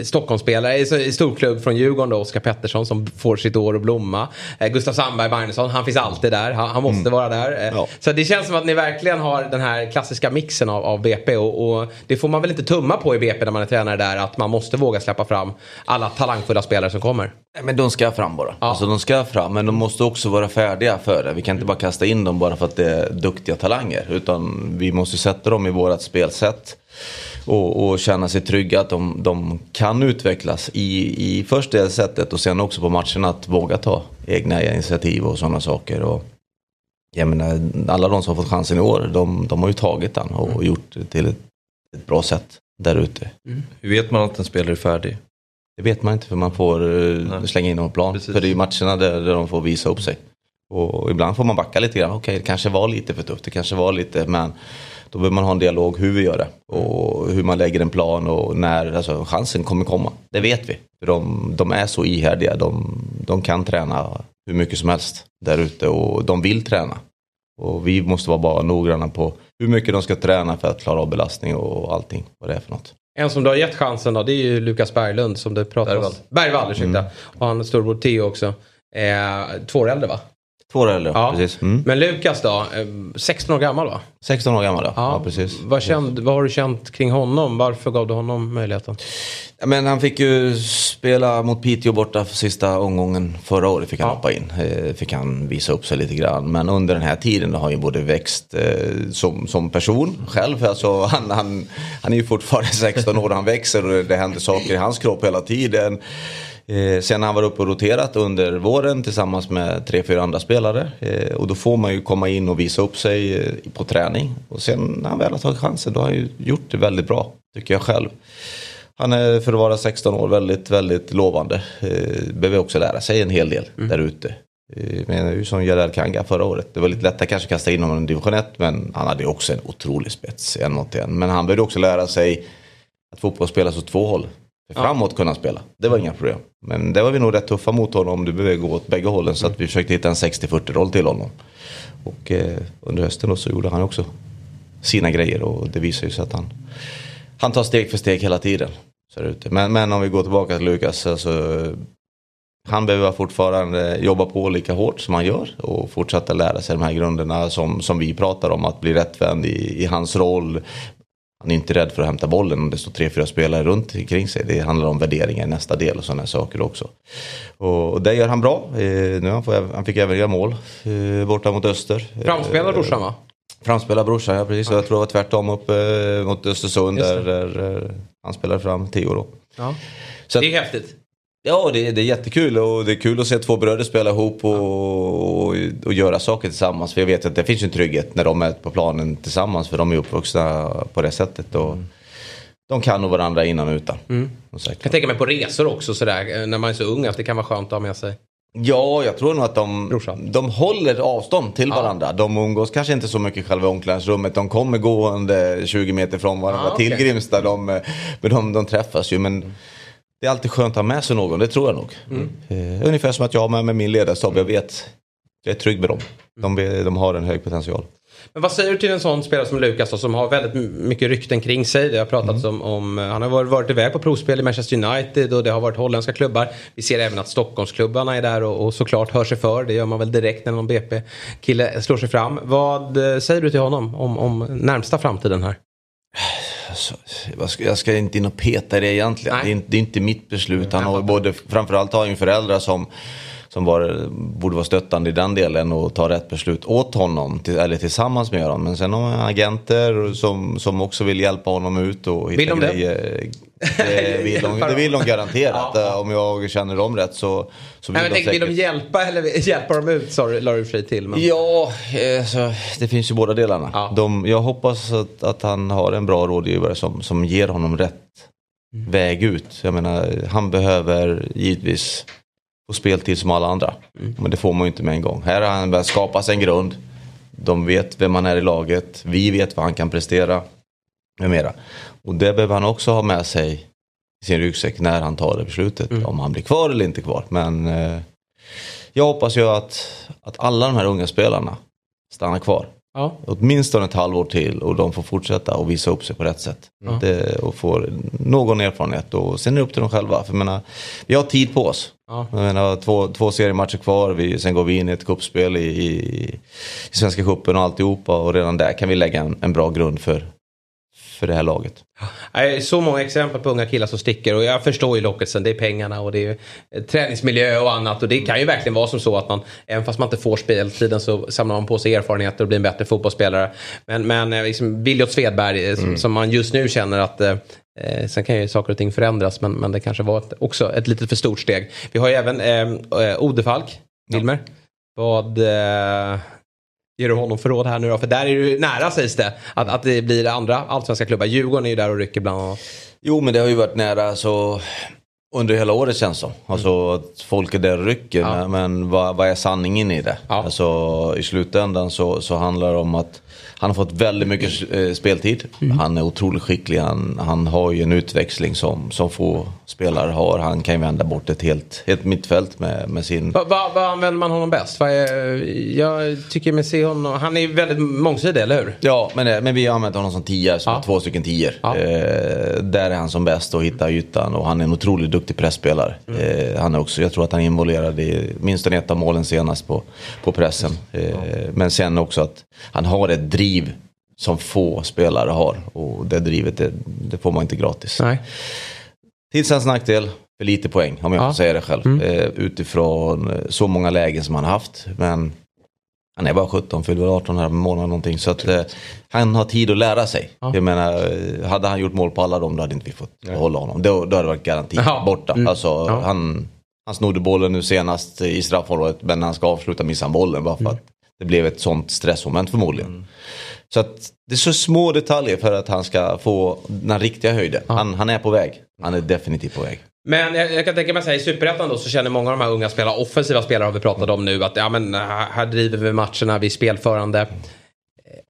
Stockholmsspelare i storklubb från Djurgården då, Oskar Pettersson som får sitt år att blomma. Eh, Gustav Sandberg Magnusson, han finns alltid där. Han, han måste mm. vara där. Eh, ja. Så det känns som att ni verkligen har den här klassiska mixen av, av BP. Och, och, det får man väl inte tumma på i BP när man är tränare där. Att man måste våga släppa fram alla talangfulla spelare som kommer. Men de ska fram bara. Ja. Alltså de ska fram men de måste också vara färdiga för det. Vi kan inte bara kasta in dem bara för att det är duktiga talanger. Utan vi måste sätta dem i vårat spelsätt och, och känna sig trygga att de, de kan utvecklas i, i först det sättet och sen också på matcherna att våga ta egna initiativ och sådana saker. Och, jag menar, alla de som har fått chansen i år, de, de har ju tagit den och mm. gjort det till ett, ett bra sätt där ute. Mm. Hur vet man att en spelare är färdig? Det vet man inte för man får eh, Nej. slänga in dem på plan. Precis. För det är ju matcherna där, där de får visa upp sig. Och ibland får man backa lite grann. Okej, okay, det kanske var lite för tufft. Det kanske var lite, men då behöver man ha en dialog hur vi gör det och hur man lägger en plan och när alltså, chansen kommer komma. Det vet vi. De, de är så ihärdiga. De, de kan träna hur mycket som helst där ute och de vill träna. Och vi måste vara bara noggranna på hur mycket de ska träna för att klara av belastning och allting. Vad det är för något. En som du har gett chansen då, det är ju Lukas Berglund som du pratade om. Bergvall, ursäkta. Mm. Och han storbror Theo också. Eh, två år äldre va? Två äldre, ja. precis. Mm. Men Lukas då, 16 år gammal va? 16 år gammal ja, ja. ja precis. Vad, känd, vad har du känt kring honom? Varför gav du honom möjligheten? men han fick ju spela mot Piteå borta för sista omgången förra året. Fick han ja. hoppa in. Eh, fick han visa upp sig lite grann. Men under den här tiden har han ju både växt eh, som, som person själv. Alltså, han, han, han är ju fortfarande 16 år och han växer och det händer saker i hans kropp hela tiden. Eh, sen har han varit uppe och roterat under våren tillsammans med tre, fyra andra spelare. Eh, och då får man ju komma in och visa upp sig eh, på träning. Och sen när han väl har tagit chansen då har han ju gjort det väldigt bra, tycker jag själv. Han är för att vara 16 år väldigt, väldigt lovande. Eh, behöver också lära sig en hel del mm. där ute. Eh, men ju som Jarell Kanga förra året. Det var lite lättare kanske att kasta in honom i division 1 men han hade också en otrolig spets en mot en. Men han behövde också lära sig att fotboll spelas åt två håll. Framåt kunna spela, det var inga problem. Men det var vi nog rätt tuffa mot honom, du behöver gå åt bägge hållen. Så att vi försökte hitta en 60-40 roll till honom. Och eh, under hösten då så gjorde han också sina grejer och det visar ju sig att han, han tar steg för steg hela tiden. Så men, men om vi går tillbaka till Lukas, alltså, han behöver fortfarande jobba på lika hårt som han gör och fortsätta lära sig de här grunderna som, som vi pratar om. Att bli rättvänd i, i hans roll, han är inte rädd för att hämta bollen om det står tre, fyra spelare runt omkring sig. Det handlar om värderingar i nästa del och sådana saker också. Och det gör han bra. Eh, nu han, får, han fick även göra mål eh, borta mot Öster. Framspelar brorsan va? Framspelar brorsan, ja precis. Okay. Jag tror det var tvärtom upp eh, mot Östersund där, där, han spelade fram Theo då. Ja. Så det är häftigt. Ja, det, det är jättekul och det är kul att se två bröder spela ihop och, och, och, göra saker tillsammans. För jag vet att det finns en trygghet när de är på planen tillsammans för de är uppvuxna på det sättet. Och mm. De kan nog varandra innan och utan. Mm. Jag kan tänka mig på resor också sådär, när man är så ung att det kan vara skönt att ha med sig. Ja, jag tror nog att de, de håller avstånd till ja. varandra. De umgås kanske inte så mycket själva omklädningsrummet. De kommer gående 20 meter från varandra ja, till okay. Grimsta. De, men de, de träffas ju. Men det är alltid skönt att ha med sig någon, det tror jag nog. Mm. Eh, ungefär som att jag med, med min ledarstab, jag vet, jag är trygg med dem. De, de har en hög potential. Men vad säger du till en sån spelare som Lukas som har väldigt mycket rykten kring sig? Det har pratats mm. om, om, han har varit, varit iväg på provspel i Manchester United och det har varit holländska klubbar. Vi ser även att Stockholmsklubbarna är där och, och såklart hör sig för. Det gör man väl direkt när någon BP-kille slår sig fram. Vad eh, säger du till honom om, om närmsta framtiden här? <sighs> <sighs> Jag ska inte in och peta i det egentligen. Det är, det är, inte mitt beslut. Han har både, framförallt har han ju föräldrar som som var, borde vara stöttande i den delen och ta rätt beslut åt honom till, eller tillsammans med honom. Men sen har man agenter som, som också vill hjälpa honom ut och hitta vill de grejer. Det? <laughs> Det vill, de, det vill de garanterat. ja. Om jag känner dem rätt så, så vill Nej, de säkert... Vill de hjälpa eller hjälpa dem ut sa du fri till? Men... Ja, alltså, det finns ju båda delarna. Ja. De, jag hoppas att, att han har en bra rådgivare som, som ger honom rätt mm. väg ut. Jag menar, han behöver givetvis få speltid som alla andra. Mm. Men det får man ju inte med en gång. Här har han börjat skapa sig en grund. De vet vem han är i laget. Vi vet vad han kan prestera. Med mera. Och det behöver han också ha med sig i sin ryggsäck när han tar det beslutet. Mm. Om han blir kvar eller inte kvar. Men eh, jag hoppas ju att, att alla de här unga spelarna stannar kvar. Ja. Åtminstone ett halvår till och de får fortsätta och visa upp sig på rätt sätt. Ja. Det, och får någon erfarenhet och sen är det upp till dem själva. För menar, vi har tid på oss. Ja. Jag menar, två, två seriematcher kvar, vi, sen går vi in i ett kuppspel i, i, i Svenska cupen och alltihopa och redan där kan vi lägga en, en bra grund för, för det här laget. Så många exempel på unga killar som sticker och jag förstår ju lockelsen. Det är pengarna och det är eh, träningsmiljö och annat. Och det kan ju verkligen vara som så att man, även fast man inte får speltiden så samlar man på sig erfarenheter och blir en bättre fotbollsspelare. Men, men eh, liksom Viljot Svedberg eh, mm. som man just nu känner att eh, sen kan ju saker och ting förändras men, men det kanske var ett, också ett lite för stort steg. Vi har ju även eh, Odefalk, Wilmer. Ja. Vad... Eh, ger du honom för råd här nu då? För där är det nära sägs det att, att det blir andra allsvenska klubbar. Djurgården är ju där och rycker bland annat. Jo men det har ju varit nära så under hela året känns det Alltså mm. att folk är där och rycker. Ja. Men, men vad, vad, är sanningen i det? Ja. Alltså i slutändan så, så handlar det om att han har fått väldigt mycket eh, speltid. Mm. Han är otroligt skicklig. Han, han har ju en utväxling som, som få spelare har. Han kan ju vända bort ett helt, helt mittfält med, med sin... Vad va, va använder man honom bäst? Är, jag tycker mig se honom... Han är väldigt mångsidig, eller hur? Ja, men, eh, men vi har använt honom som tia, som ja. två stycken tior. Ja. Eh, där är han som bäst och hittar ytan och han är en otroligt duktig pressspelare. Mm. Eh, han är också, jag tror att han är involverad i minst ett av målen senast på, på pressen. Eh, men sen också att han har ett driv driv som få spelare har. Och det drivet det, det får man inte gratis. Nej. Till hans nackdel, för lite poäng om jag ja. får säga det själv. Mm. Eh, utifrån eh, så många lägen som han haft. Men han är bara 17, fyller 18 här månaden någonting. Så att eh, han har tid att lära sig. Ja. Jag menar, hade han gjort mål på alla dem då hade inte vi fått ja. behålla honom. Då, då hade det varit garanti ja. borta. Mm. Alltså, han, han snodde bollen nu senast i straffområdet men när han ska avsluta missar han bollen bara för mm. att det blev ett sånt stressmoment förmodligen. Mm. Så att det är så små detaljer för att han ska få den riktiga höjden. Ja. Han, han är på väg. Han är definitivt på väg. Men jag, jag kan tänka mig att i Superettan då så känner många av de här unga spelarna, offensiva spelare har vi pratat om nu, att ja men eh, här driver vi matcherna, vi är spelförande. Eh,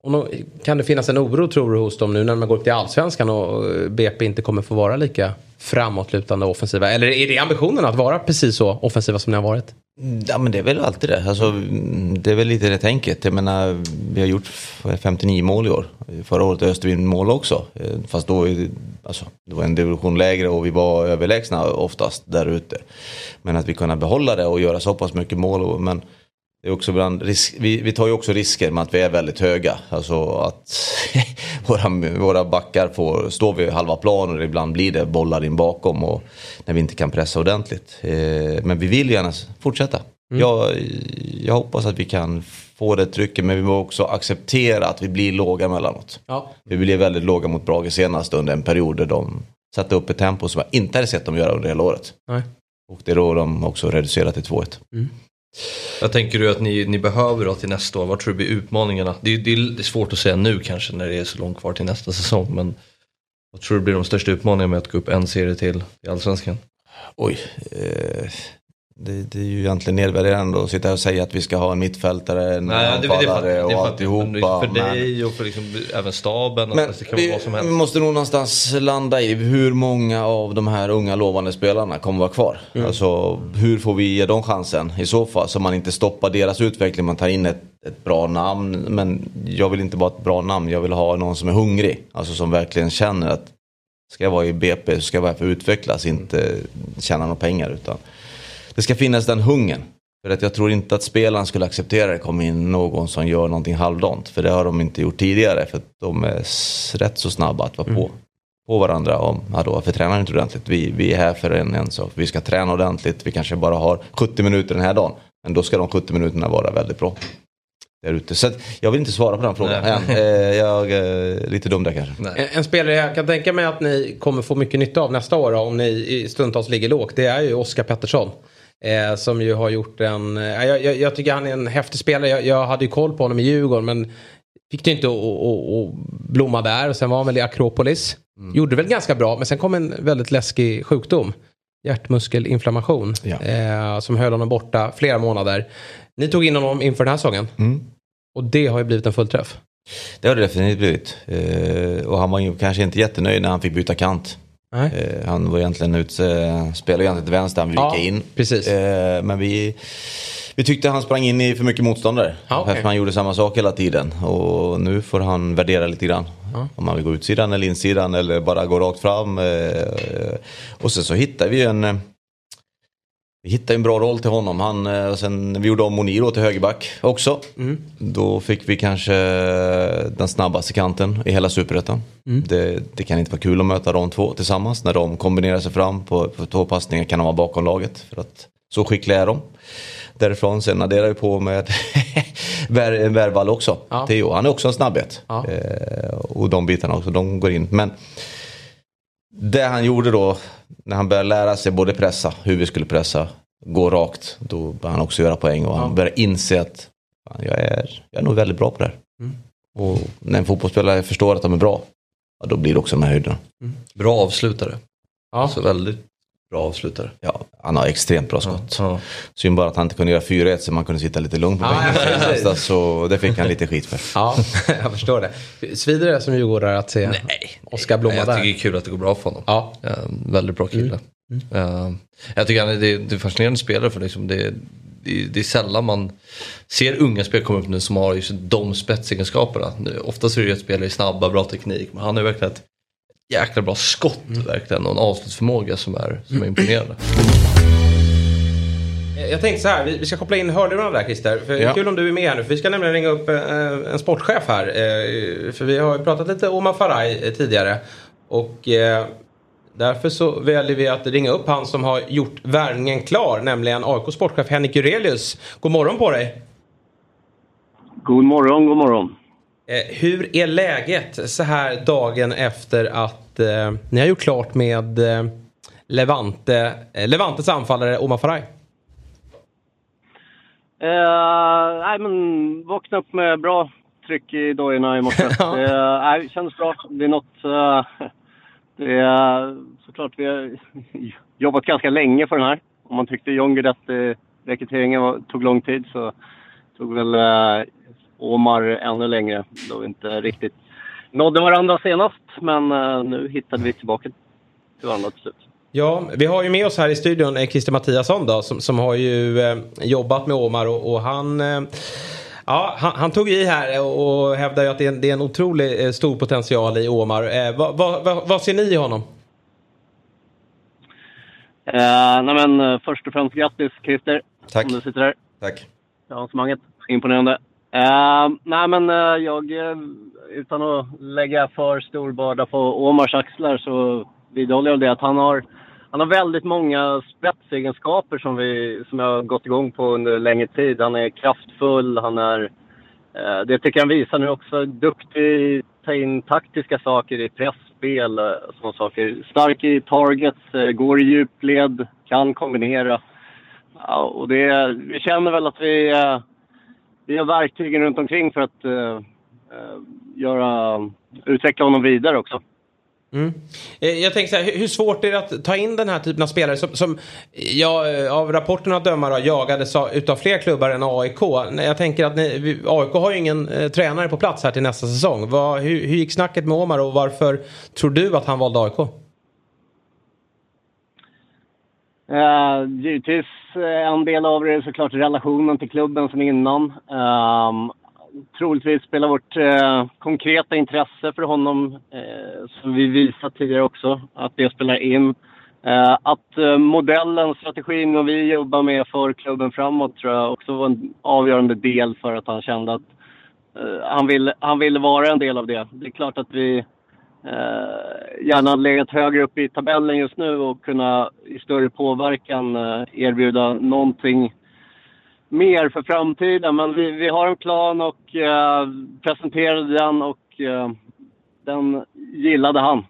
och då, kan det finnas en oro tror du hos dem nu när man går upp till allsvenskan och eh, BP inte kommer få vara lika framåtlutande offensiva? Eller är det ambitionen att vara precis så offensiva som ni har varit? Ja men det är väl alltid det. Alltså, det är väl lite det tänket. Jag menar, vi har gjort 59 mål i år. Förra året öste vi in mål också. Eh, fast då alltså, det var en division lägre och vi var överlägsna oftast där ute. Men att vi kunde behålla det och göra så pass mycket mål. Men det är också ibland risk, vi, vi, tar ju också risker med att vi är väldigt höga. Alltså att <laughs> våra, våra backar får stå vid halva plan och ibland blir det bollar in bakom och när vi inte kan pressa ordentligt. Eh, men vi vill gärna fortsätta. Mm. Jag, jag hoppas att vi kan få det trycket men vi måste också acceptera att vi blir låga emellanåt. Ja. Vi blev väldigt låga mot Brage senast under en period där de satte upp ett tempo som jag inte hade sett dem göra under hela året. Nej. Och det är då de också reducerat till 2-1. Mm. Vad tänker du att ni, ni behöver då till nästa år? Vad tror du blir utmaningarna? Det, det, det är svårt att säga nu kanske när det är så långt kvar till nästa säsong. Men vad tror du blir de största utmaningarna med att gå upp en serie till i Allsvenskan? Oj, eh, det, det, är ju egentligen nedvärderande att sitta och säga att vi ska ha en mittfältare, en Nej, anfallare och alltihopa. För dig och för liksom, även staben. Men det kan vi, vad som helst. vi måste nog någonstans landa i hur många av de här unga lovande spelarna kommer vara kvar. Mm. Alltså hur får vi ge dem chansen i så fall så man inte stoppar deras utveckling. Man tar in ett, ett bra namn. Men jag vill inte bara ett bra namn, jag vill ha någon som är hungrig. Alltså som verkligen känner att ska jag vara i BP så ska jag vara för att utvecklas, inte tjäna några pengar. Utan det ska finnas den hungern. För att jag tror inte att spelaren skulle acceptera det kom in någon som gör någonting halvdant. För det har de inte gjort tidigare. För de är rätt så snabba att vara på. Mm. På varandra om, ja då, varför tränar inte ordentligt? Vi, vi är här för en, en sak. Vi ska träna ordentligt. Vi kanske bara har 70 minuter den här dagen. Men då ska de 70 minuterna vara väldigt bra. Där ute. Så jag vill inte svara på den frågan än. Eh, jag är eh, lite dum där kanske. En, en, spelare jag kan tänka mig att ni kommer få mycket nytta av nästa år om ni stundtals ligger lågt. Det är ju Oskar Pettersson. Eh, som ju har gjort en... Eh, jag, jag, jag, tycker han är en häftig spelare. Jag, jag, hade ju koll på honom i Djurgården men fick det inte att blomma där. Och sen var han väl i Akropolis. Mm. Gjorde väl ganska bra men sen kom en väldigt läskig sjukdom. Hjärtmuskelinflammation. Ja. Eh, som höll honom borta flera månader. Ni tog in honom inför den här säsongen. Mm. Och det har ju blivit en fullträff. Det har det definitivt blivit. Eh, och han var ju kanske inte jättenöjd när han fick byta kant. Eh, han var egentligen ute, spelade egentligen till vänster, han ja, in. Precis. Eh, men vi, vi tyckte han sprang in i för mycket motståndare. Ja, okay. han gjorde samma sak hela tiden. Och nu får han värdera lite grann. Ja. Om han vill gå utsidan eller insidan eller bara gå rakt fram. Eh, och sen så hittar vi en vi hittade en bra roll till honom. Han, eh, och sen vi gjorde om Moniro till högerback också. Mm. Då fick vi kanske den snabbaste kanten i hela superettan. Mm. Det, det, kan inte vara kul att möta de två tillsammans. När de kombinerar sig fram på, på två passningar kan de vara bakom laget. För att så skickliga är de. Därifrån sen adderar vi på med <laughs> Värvall också. Ja. Theo, han är också en snabbhet. Ja. Eh, och de bitarna också, de går in. Men det han gjorde då när han började lära sig både pressa, hur vi skulle pressa, gå rakt. Då började han också göra poäng och han började inse att fan, jag, är, jag är nog väldigt bra på det här. Mm. Och när en fotbollsspelare förstår att de är bra, ja, då blir det också de här höjderna. Mm. Bra avslutare. Ja. Alltså väldigt bra avslutare. Ja, han har extremt bra skott. Ja, ja. Synd bara att han inte kunde göra 4-1 så man kunde sitta lite lugnt på bänken. Ja, så det fick han lite skit för. Ja, <laughs> jag förstår det. Svider det som djurgårdare att se Oskar blomma där? Jag tycker det är kul att det går bra för honom. Ja. väldigt bra kille. Mm. Mm. jag tycker han är, det, är fascinerande spelare för liksom det, det, det, är sällan man ser unga spelare komma upp nu som har just de spetsegenskaperna. Oftast är det ju att spelare är snabba, bra teknik. Men han har verkligen ett jäkla bra skott mm. verkligen och en avslutsförmåga som är, som är imponerande. Jag tänkte så här, vi ska koppla in hörlurarna där Christer. För ja. Kul om du är med här nu. För vi ska nämligen ringa upp eh, en sportchef här. Eh, för vi har ju pratat lite om Faraj eh, tidigare. Och därför så väljer vi att ringa upp han som har gjort värvningen klar. Nämligen AIK sportchef Henrik Jurelius. God morgon på dig! God morgon, god morgon. Eh, hur är läget så här dagen efter att eh, ni har gjort klart med eh, Levante, eh, Levantes anfallare Omar Faraj? Eh, nej, men vakna upp med bra tryck i dojorna i morse. <laughs> ja. eh, det känns bra. Det är något... Eh, det är såklart vi har <laughs> jobbat ganska länge för den här. Om man tyckte John Guidetti rekryteringen var, tog lång tid så tog väl eh, Omar ännu längre då vi inte riktigt nådde varandra senast. Men uh, nu hittade vi tillbaka till varandra till slut. Ja, vi har ju med oss här i studion eh, Christer Mattiasson då, som, som har ju eh, jobbat med Omar och, och han eh, Ja, han, han, tog i här och hävdar ju att det är en, det är en otroligt eh, stor potential i Omar. Eh, vad, vad, vad, vad, ser ni i honom? Eh, nej men, först och främst grattis Christer. Tack. Om du sitter där. Tack. Avancemaget. Imponerande. Uh, nej men uh, jag, eh, utan att lägga för stor börda på Omars axlar så vidhåller jag det att han har, han har väldigt många spetsegenskaper som, vi, som jag har gått igång på under längre tid. Han är kraftfull, han är, eh, det tycker jag han visar nu också, duktig ta in taktiska saker i pressspel och sådana saker. Stark i targets, går i djupled, kan kombinera. Ja, och det, vi känner väl att vi vi har verktygen runt omkring för att uh, göra, utveckla honom vidare också. Mm. Eh, jag tänker så här, hur svårt är det att ta in den här typen av spelare som, som ja, av rapporterna att döma då, jagades utav fler klubbar än AIK. Jag tänker att ni, AIK har ju ingen eh, tränare på plats här till nästa säsong. Vad, hur, hur gick snacket med Omar och varför tror du att han valde AIK? Uh, givetvis eh, en del av det är såklart relationen till klubben som innan. Uh, troligtvis spelar vårt uh, konkreta intresse för honom, uh, som vi visat tidigare också, att det spelar in. Uh, att modellen, strategin och vi jobbar med för klubben framåt tror jag också var en avgörande del för att han kände att han, ville, han ville vara en del av det. Det är klart att vi Eh, gärna legat högre upp i tabellen just nu och kunna i större påverkan eh, erbjuda någonting mer för framtiden. Men vi, vi har en plan och eh, presenterade den och eh, den gillade han.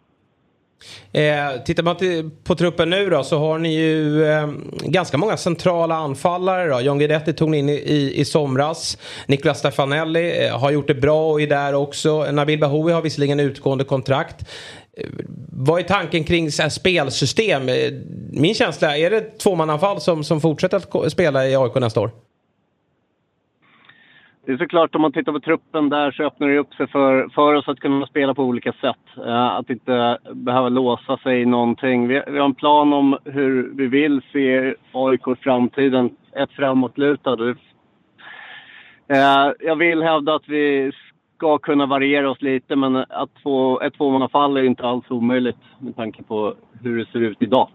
Eh, tittar man till, på truppen nu då så har ni ju eh, ganska många centrala anfallare. Då. John Guidetti tog ni in i, i, i somras. Nicolas Stefanelli eh, har gjort det bra och är där också. Nabil Bahoui har visserligen utgående kontrakt. Eh, vad är tanken kring så här, spelsystem? Eh, min känsla, är det tvåmananfall som, som fortsätter att spela i AIK nästa år? Det är såklart om man tittar på truppen där så öppnar det upp sig för, för oss att kunna spela på olika sätt. Eh, att inte behöva låsa sig i någonting. Vi, vi, har en plan om hur vi vill se AIK i framtiden. Ett framåtlutad. Eh, jag vill hävda att vi ska kunna variera oss lite men att få ett tvåmannafall är inte alls omöjligt med tanke på hur det ser ut idag.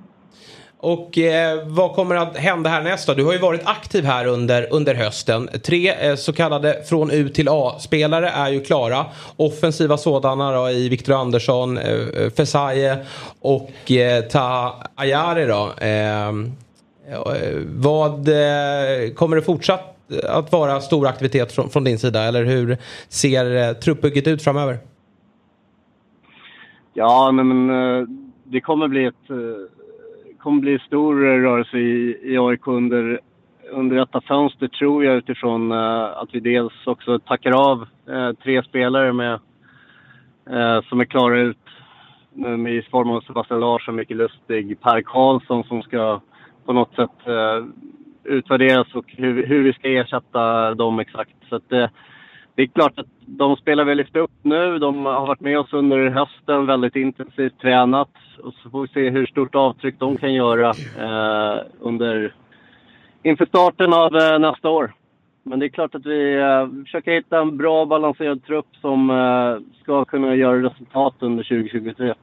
Och eh, vad kommer att hända här nästa? Du har ju varit aktiv här under, under hösten. Tre eh, så kallade från U till A-spelare är ju klara. Offensiva sådana då i Victor Andersson, eh, eh, Fesaye och eh, Taha Ayari då. Ehm, eh, vad eh, kommer det fortsatt att vara stor aktivitet från, från din sida? Eller hur ser eh, truppbygget ut framöver? Ja, men eh, det kommer bli ett eh, kommer bli stor rörelse i, i AIK under, under detta fönster tror jag utifrån uh, att vi dels också tackar av uh, tre spelare med, uh, som är klara ut med, i form av Sebastian Larsson, mycket Lustig, Per Karlsson som ska på något sätt utvärderas och hur, hur vi ska ersätta dem exakt. Så att, det är klart att de spelar vi lyft upp nu. De har varit med oss under hösten, väldigt intensivt tränat. Och så får vi se hur stort avtryck de kan göra eh, under, inför starten av eh, nästa år. Men det är klart att vi eh, försöker hitta en bra balanserad trupp som eh, ska kunna göra resultat under 2023.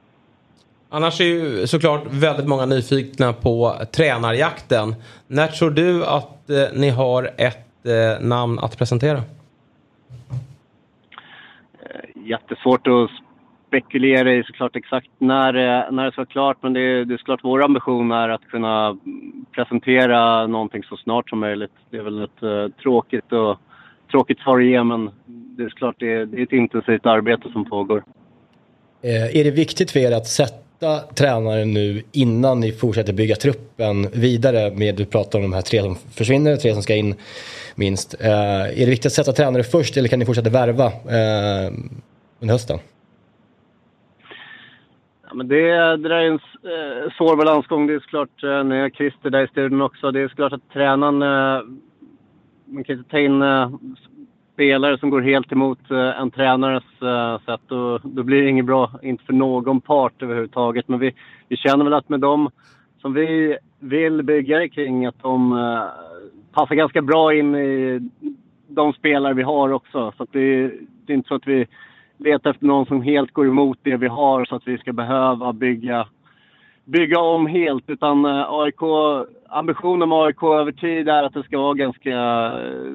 Annars är ju såklart väldigt många nyfikna på tränarjakten. När tror du att eh, ni har ett eh, namn att presentera? Jättesvårt att spekulera i såklart exakt när, eh, när det ska vara klart. Men det är, det är såklart vår ambition är att kunna presentera någonting så snart som möjligt. Det är väl ett uh, tråkigt, och, tråkigt svar att ge men det är såklart det, det är ett intensivt arbete som pågår. Eh, är det viktigt för er att sätta tränaren nu innan ni fortsätter bygga truppen vidare med, du pratar om de här tre som försvinner, tre som ska in minst. Är det viktigt att sätta tränare först eller kan ni fortsätta värva under hösten? Ja, men det, det där är en eh, svår balansgång. Det är såklart, eh, nu är Christer där i studion också, det är såklart att tränaren... Eh, man kan inte ta in eh, spelare som går helt emot eh, en tränares eh, sätt. Då, då blir det inget bra, inte för någon part överhuvudtaget. Men vi, vi känner väl att med dem som vi vill bygga det kring, att de eh, passar ganska bra in i de spelare vi har också. Så det, det är inte så att vi leta efter någon som helt går emot det vi har så att vi ska behöva bygga, bygga om helt. Utan eh, AIK, ambitionen med AIK över tid är att det ska vara ganska uh,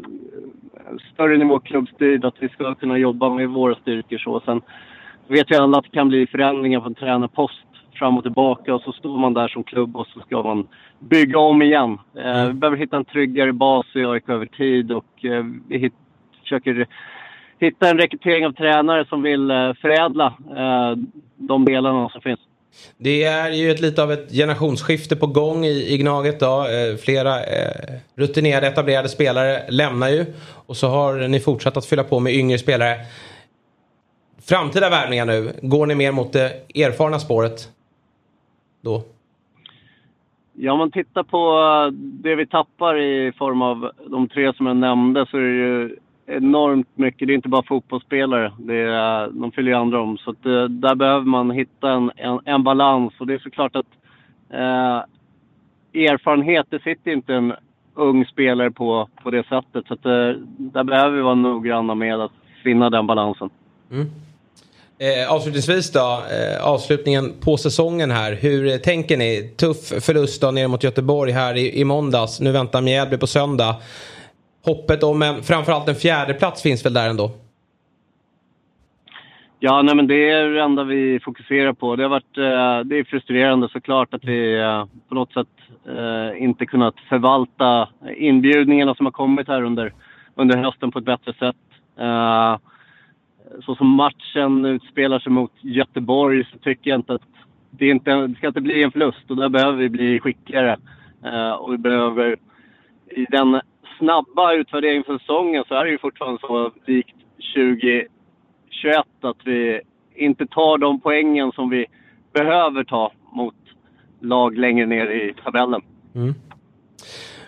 större nivå klubbstyrd. Att vi ska kunna jobba med våra styrkor så. Sen vet vi alla att det kan bli förändringar på en tränarpost fram och tillbaka och så står man där som klubb och så ska man bygga om igen. Uh, vi behöver hitta en tryggare bas i AIK över tid och vi hit, försöker hitta en rekrytering av tränare som vill eh, förädla eh, de delarna som finns. Det är ju ett, lite av ett generationsskifte på gång i, i Gnaget. Då. Eh, flera rutinerade etablerade spelare lämnar ju. Och så har ni fortsatt att fylla på med yngre spelare. Framtida värvningar nu, går ni mer mot det erfarna spåret då? Ja, om man tittar på det vi tappar i form av de tre som jag nämnde så är det ju enormt mycket. Det är inte bara fotbollsspelare. Det är, de fyller ju andra om. Så att, eh, där behöver man hitta en, en, en, balans. Och det är såklart att eh, erfarenhet, det sitter inte en ung spelare på, på det sättet. Så att, eh, där behöver vi vara noggranna med att finna den balansen. Mm. Eh, avslutningsvis då, eh, avslutningen på säsongen här. Hur tänker ni? Tuff förlust då ner mot Göteborg här i, i måndags. Nu väntar Mjällby på söndag. Hoppet om en, framförallt en fjärde plats finns väl där ändå? Ja, nej, men det är det enda vi fokuserar på. Det har varit eh, det är frustrerande såklart att vi eh, på något sätt eh, inte kunnat förvalta inbjudningarna som har kommit här under, under hösten på ett bättre sätt. Eh, så som matchen utspelar sig mot Göteborg så tycker jag inte att det, inte, det ska inte bli en förlust och där behöver vi bli skickligare. Eh, och vi behöver, i den snabba utvärderingen för säsongen så är det ju fortfarande så likt 2021 att vi inte tar de poängen som vi behöver ta mot lag längre ner i tabellen. Mm.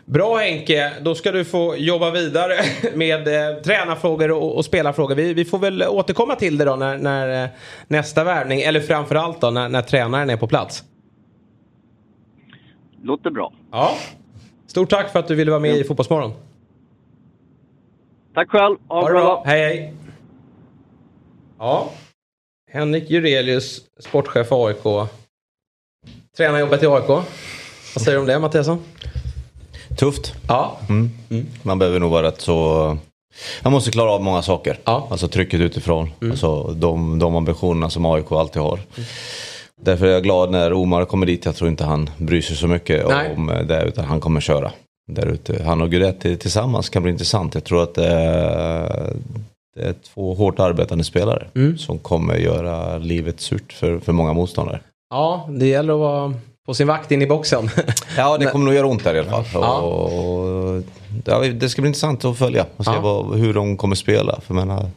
Bra Henke, då ska du få jobba vidare <laughs> med eh, tränarfrågor och, och spelarfrågor. Vi, vi, får väl återkomma till det då när, när eh, nästa värvning, eller framförallt då när, när tränaren är på plats. Låter bra. Ja. Stort tack för att du ville vara med ja. i Fotbollsmorgon. Tack själv. Ha, ha det bra. bra. Hej hej. Ja. Henrik Jurelius, sportchef AIK. Tränarjobbet i AIK. Vad säger du om det Mattiasson? Tufft. Ja. Mm. Mm. Man behöver nog vara rätt så... Man måste klara av många saker. Ja. Alltså trycket utifrån. Mm. Alltså de, de ambitionerna som AIK alltid har. Mm. Därför är jag glad när Omar kommer dit. Jag tror inte han bryr sig så mycket Nej. om det utan han kommer köra. Där ute. Han och Guidetti tillsammans kan bli intressant. Jag tror att det är, det är två hårt arbetande spelare mm. som kommer göra livet surt för, för många motståndare. Ja, det gäller att vara på sin vakt in i boxen. ja, det kommer nog göra ont där i alla fall. Ja. Och, ja, det ska bli intressant att följa och se ja. vad, hur de kommer spela. För menar,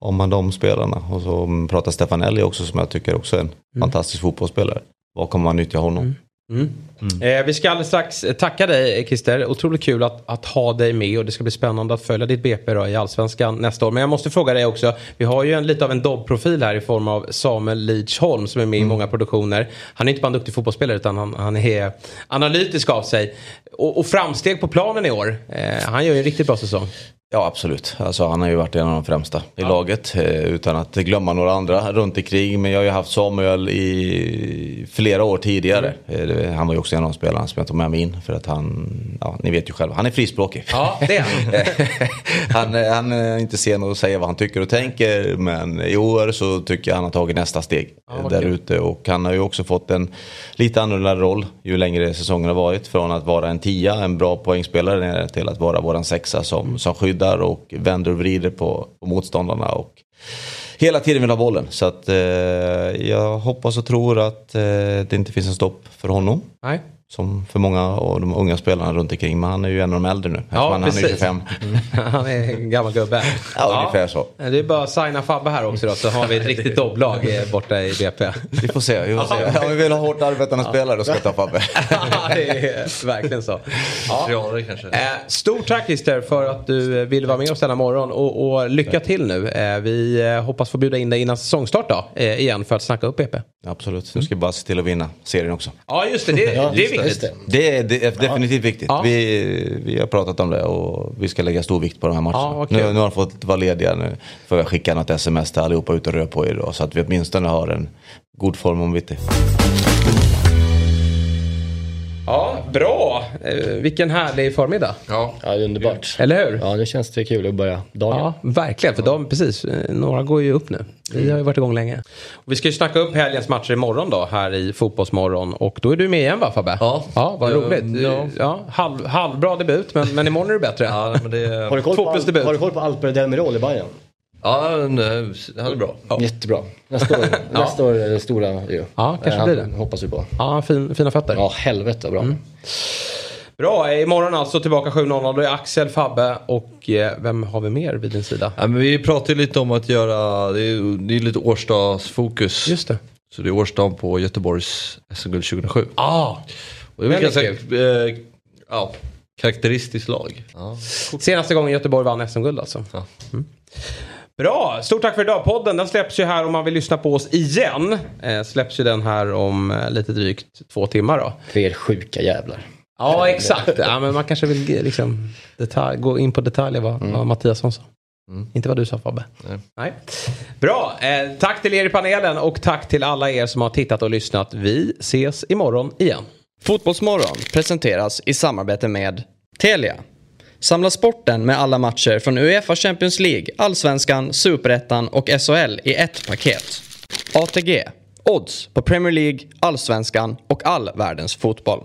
om man de spelarna och så pratar Stefanelli också som jag tycker också är en mm. fantastisk fotbollsspelare. Vad kommer man nyttja honom? Mm. Mm. Mm. Eh, vi ska alldeles strax tacka dig Christer. Otroligt kul att, att, ha dig med och det ska bli spännande att följa ditt BP då, i Allsvenskan nästa år. Men jag måste fråga dig också. Vi har ju en, lite av en Dobb-profil här i form av Samuel Lidsholm som är med mm. i många produktioner. Han är inte bara en duktig fotbollsspelare utan han, han är analytisk av sig. Och, och framsteg på planen i år. Eh, han gör ju en riktigt bra säsong. Ja absolut. Alltså, han har ju varit en av de främsta i ja. laget. Eh, utan att glömma några andra runt omkring. Men jag har ju haft Samuel i flera år tidigare. Mm. Eh, han var ju också en av de spelarna som jag tog med mig in. För att han, ja ni vet ju själva, han är frispråkig. Ja, det är han. <laughs> han, han är inte sen att säga vad han tycker och tänker. Men i år så tycker jag han har tagit nästa steg ja, där ute. Och han har ju också fått en lite annorlunda roll ju längre säsongen har varit. Från att vara en tia, en bra poängspelare, till att vara våran sexa som, som skydd skyddar och vänder och vrider på, på motståndarna. Och hela tiden vill ha bollen. Så att, eh, jag hoppas och tror att eh, det inte finns en stopp för honom. Nej. Som för många av de unga spelarna runt omkring. Men han är ju en av de äldre nu. Ja, han, precis. är 25. <laughs> han är en gammal gubbe. Ja, ja, ungefär så. Det är bara att signa Fabbe här också då. Så har vi ett riktigt dobblag eh, borta i BP. Vi får se. Vi får se. Om vi vill ha hårt arbetande spelare då ska vi ta Fabbe. <laughs> det är verkligen så. Ja. Eh, stort tack Christer för att du ville vara med oss denna morgon. Och, och lycka till nu. Eh, vi hoppas få bjuda in dig innan säsongstart då. Igen för att snacka upp BP. Absolut. Nu ska vi bara se till att vinna serien också. Ja just det. Det, det är viktigt. Det är, det är definitivt viktigt. Ja. Vi, vi har pratat om det och vi ska lägga stor vikt på de här matcherna. Ja, okay. nu, nu har de fått vara lediga. Nu får jag skicka något sms till allihopa ut och röra på er då, så att vi åtminstone har en god form om vitt. Ja, bra. Eh, vilken härlig förmiddag. Ja, ja underbart. Eller hur? Ja, nu känns det kul att börja dagen. Ja, verkligen. För de, precis, eh, några går ju upp nu. Vi har ju varit igång länge. Och vi ska ju snacka upp helgens matcher imorgon då, här i Fotbollsmorgon. Och då är du med igen va Fabbe? Ja. Ja, vad roligt. Ja. ja halv, halvbra debut, men, men imorgon är det bättre. Ja, men det... har, du koll på, Al- har du koll på Alper Delmirol i Bayern? Ja, han är bra. Ja. Jättebra. Nästa år, <laughs> nästa år är det stora ju. Ja, kanske blir det. hoppas vi på. Ja, fin, fina fötter. Ja, helvete bra. Mm. Bra, imorgon alltså tillbaka 7.00. Då är Axel, Fabbe och eh, vem har vi mer vid din sida? Ja, men vi pratade lite om att göra, det är, det är lite årsdagsfokus. Just det. Så det är årsdagen på Göteborgs SM-guld 2007. Ah, och det är ganska eh, ja, karaktäristiskt lag. Ah. Senaste gången Göteborg vann SM-guld alltså. Ja. Mm. Bra, stort tack för idag. Podden den släpps ju här om man vill lyssna på oss igen. Eh, släpps ju den här om eh, lite drygt två timmar då. För er sjuka jävlar. Ja, exakt. Ja, men man kanske vill liksom, detalj, gå in på detaljer vad, mm. vad Mattiasson sa. Mm. Inte vad du sa Fabbe. Nej. Nej. Bra, eh, tack till er i panelen och tack till alla er som har tittat och lyssnat. Vi ses imorgon igen. Fotbollsmorgon presenteras i samarbete med Telia. Samla sporten med alla matcher från Uefa Champions League, Allsvenskan, Superettan och SHL i ett paket. ATG. Odds på Premier League, Allsvenskan och all världens fotboll.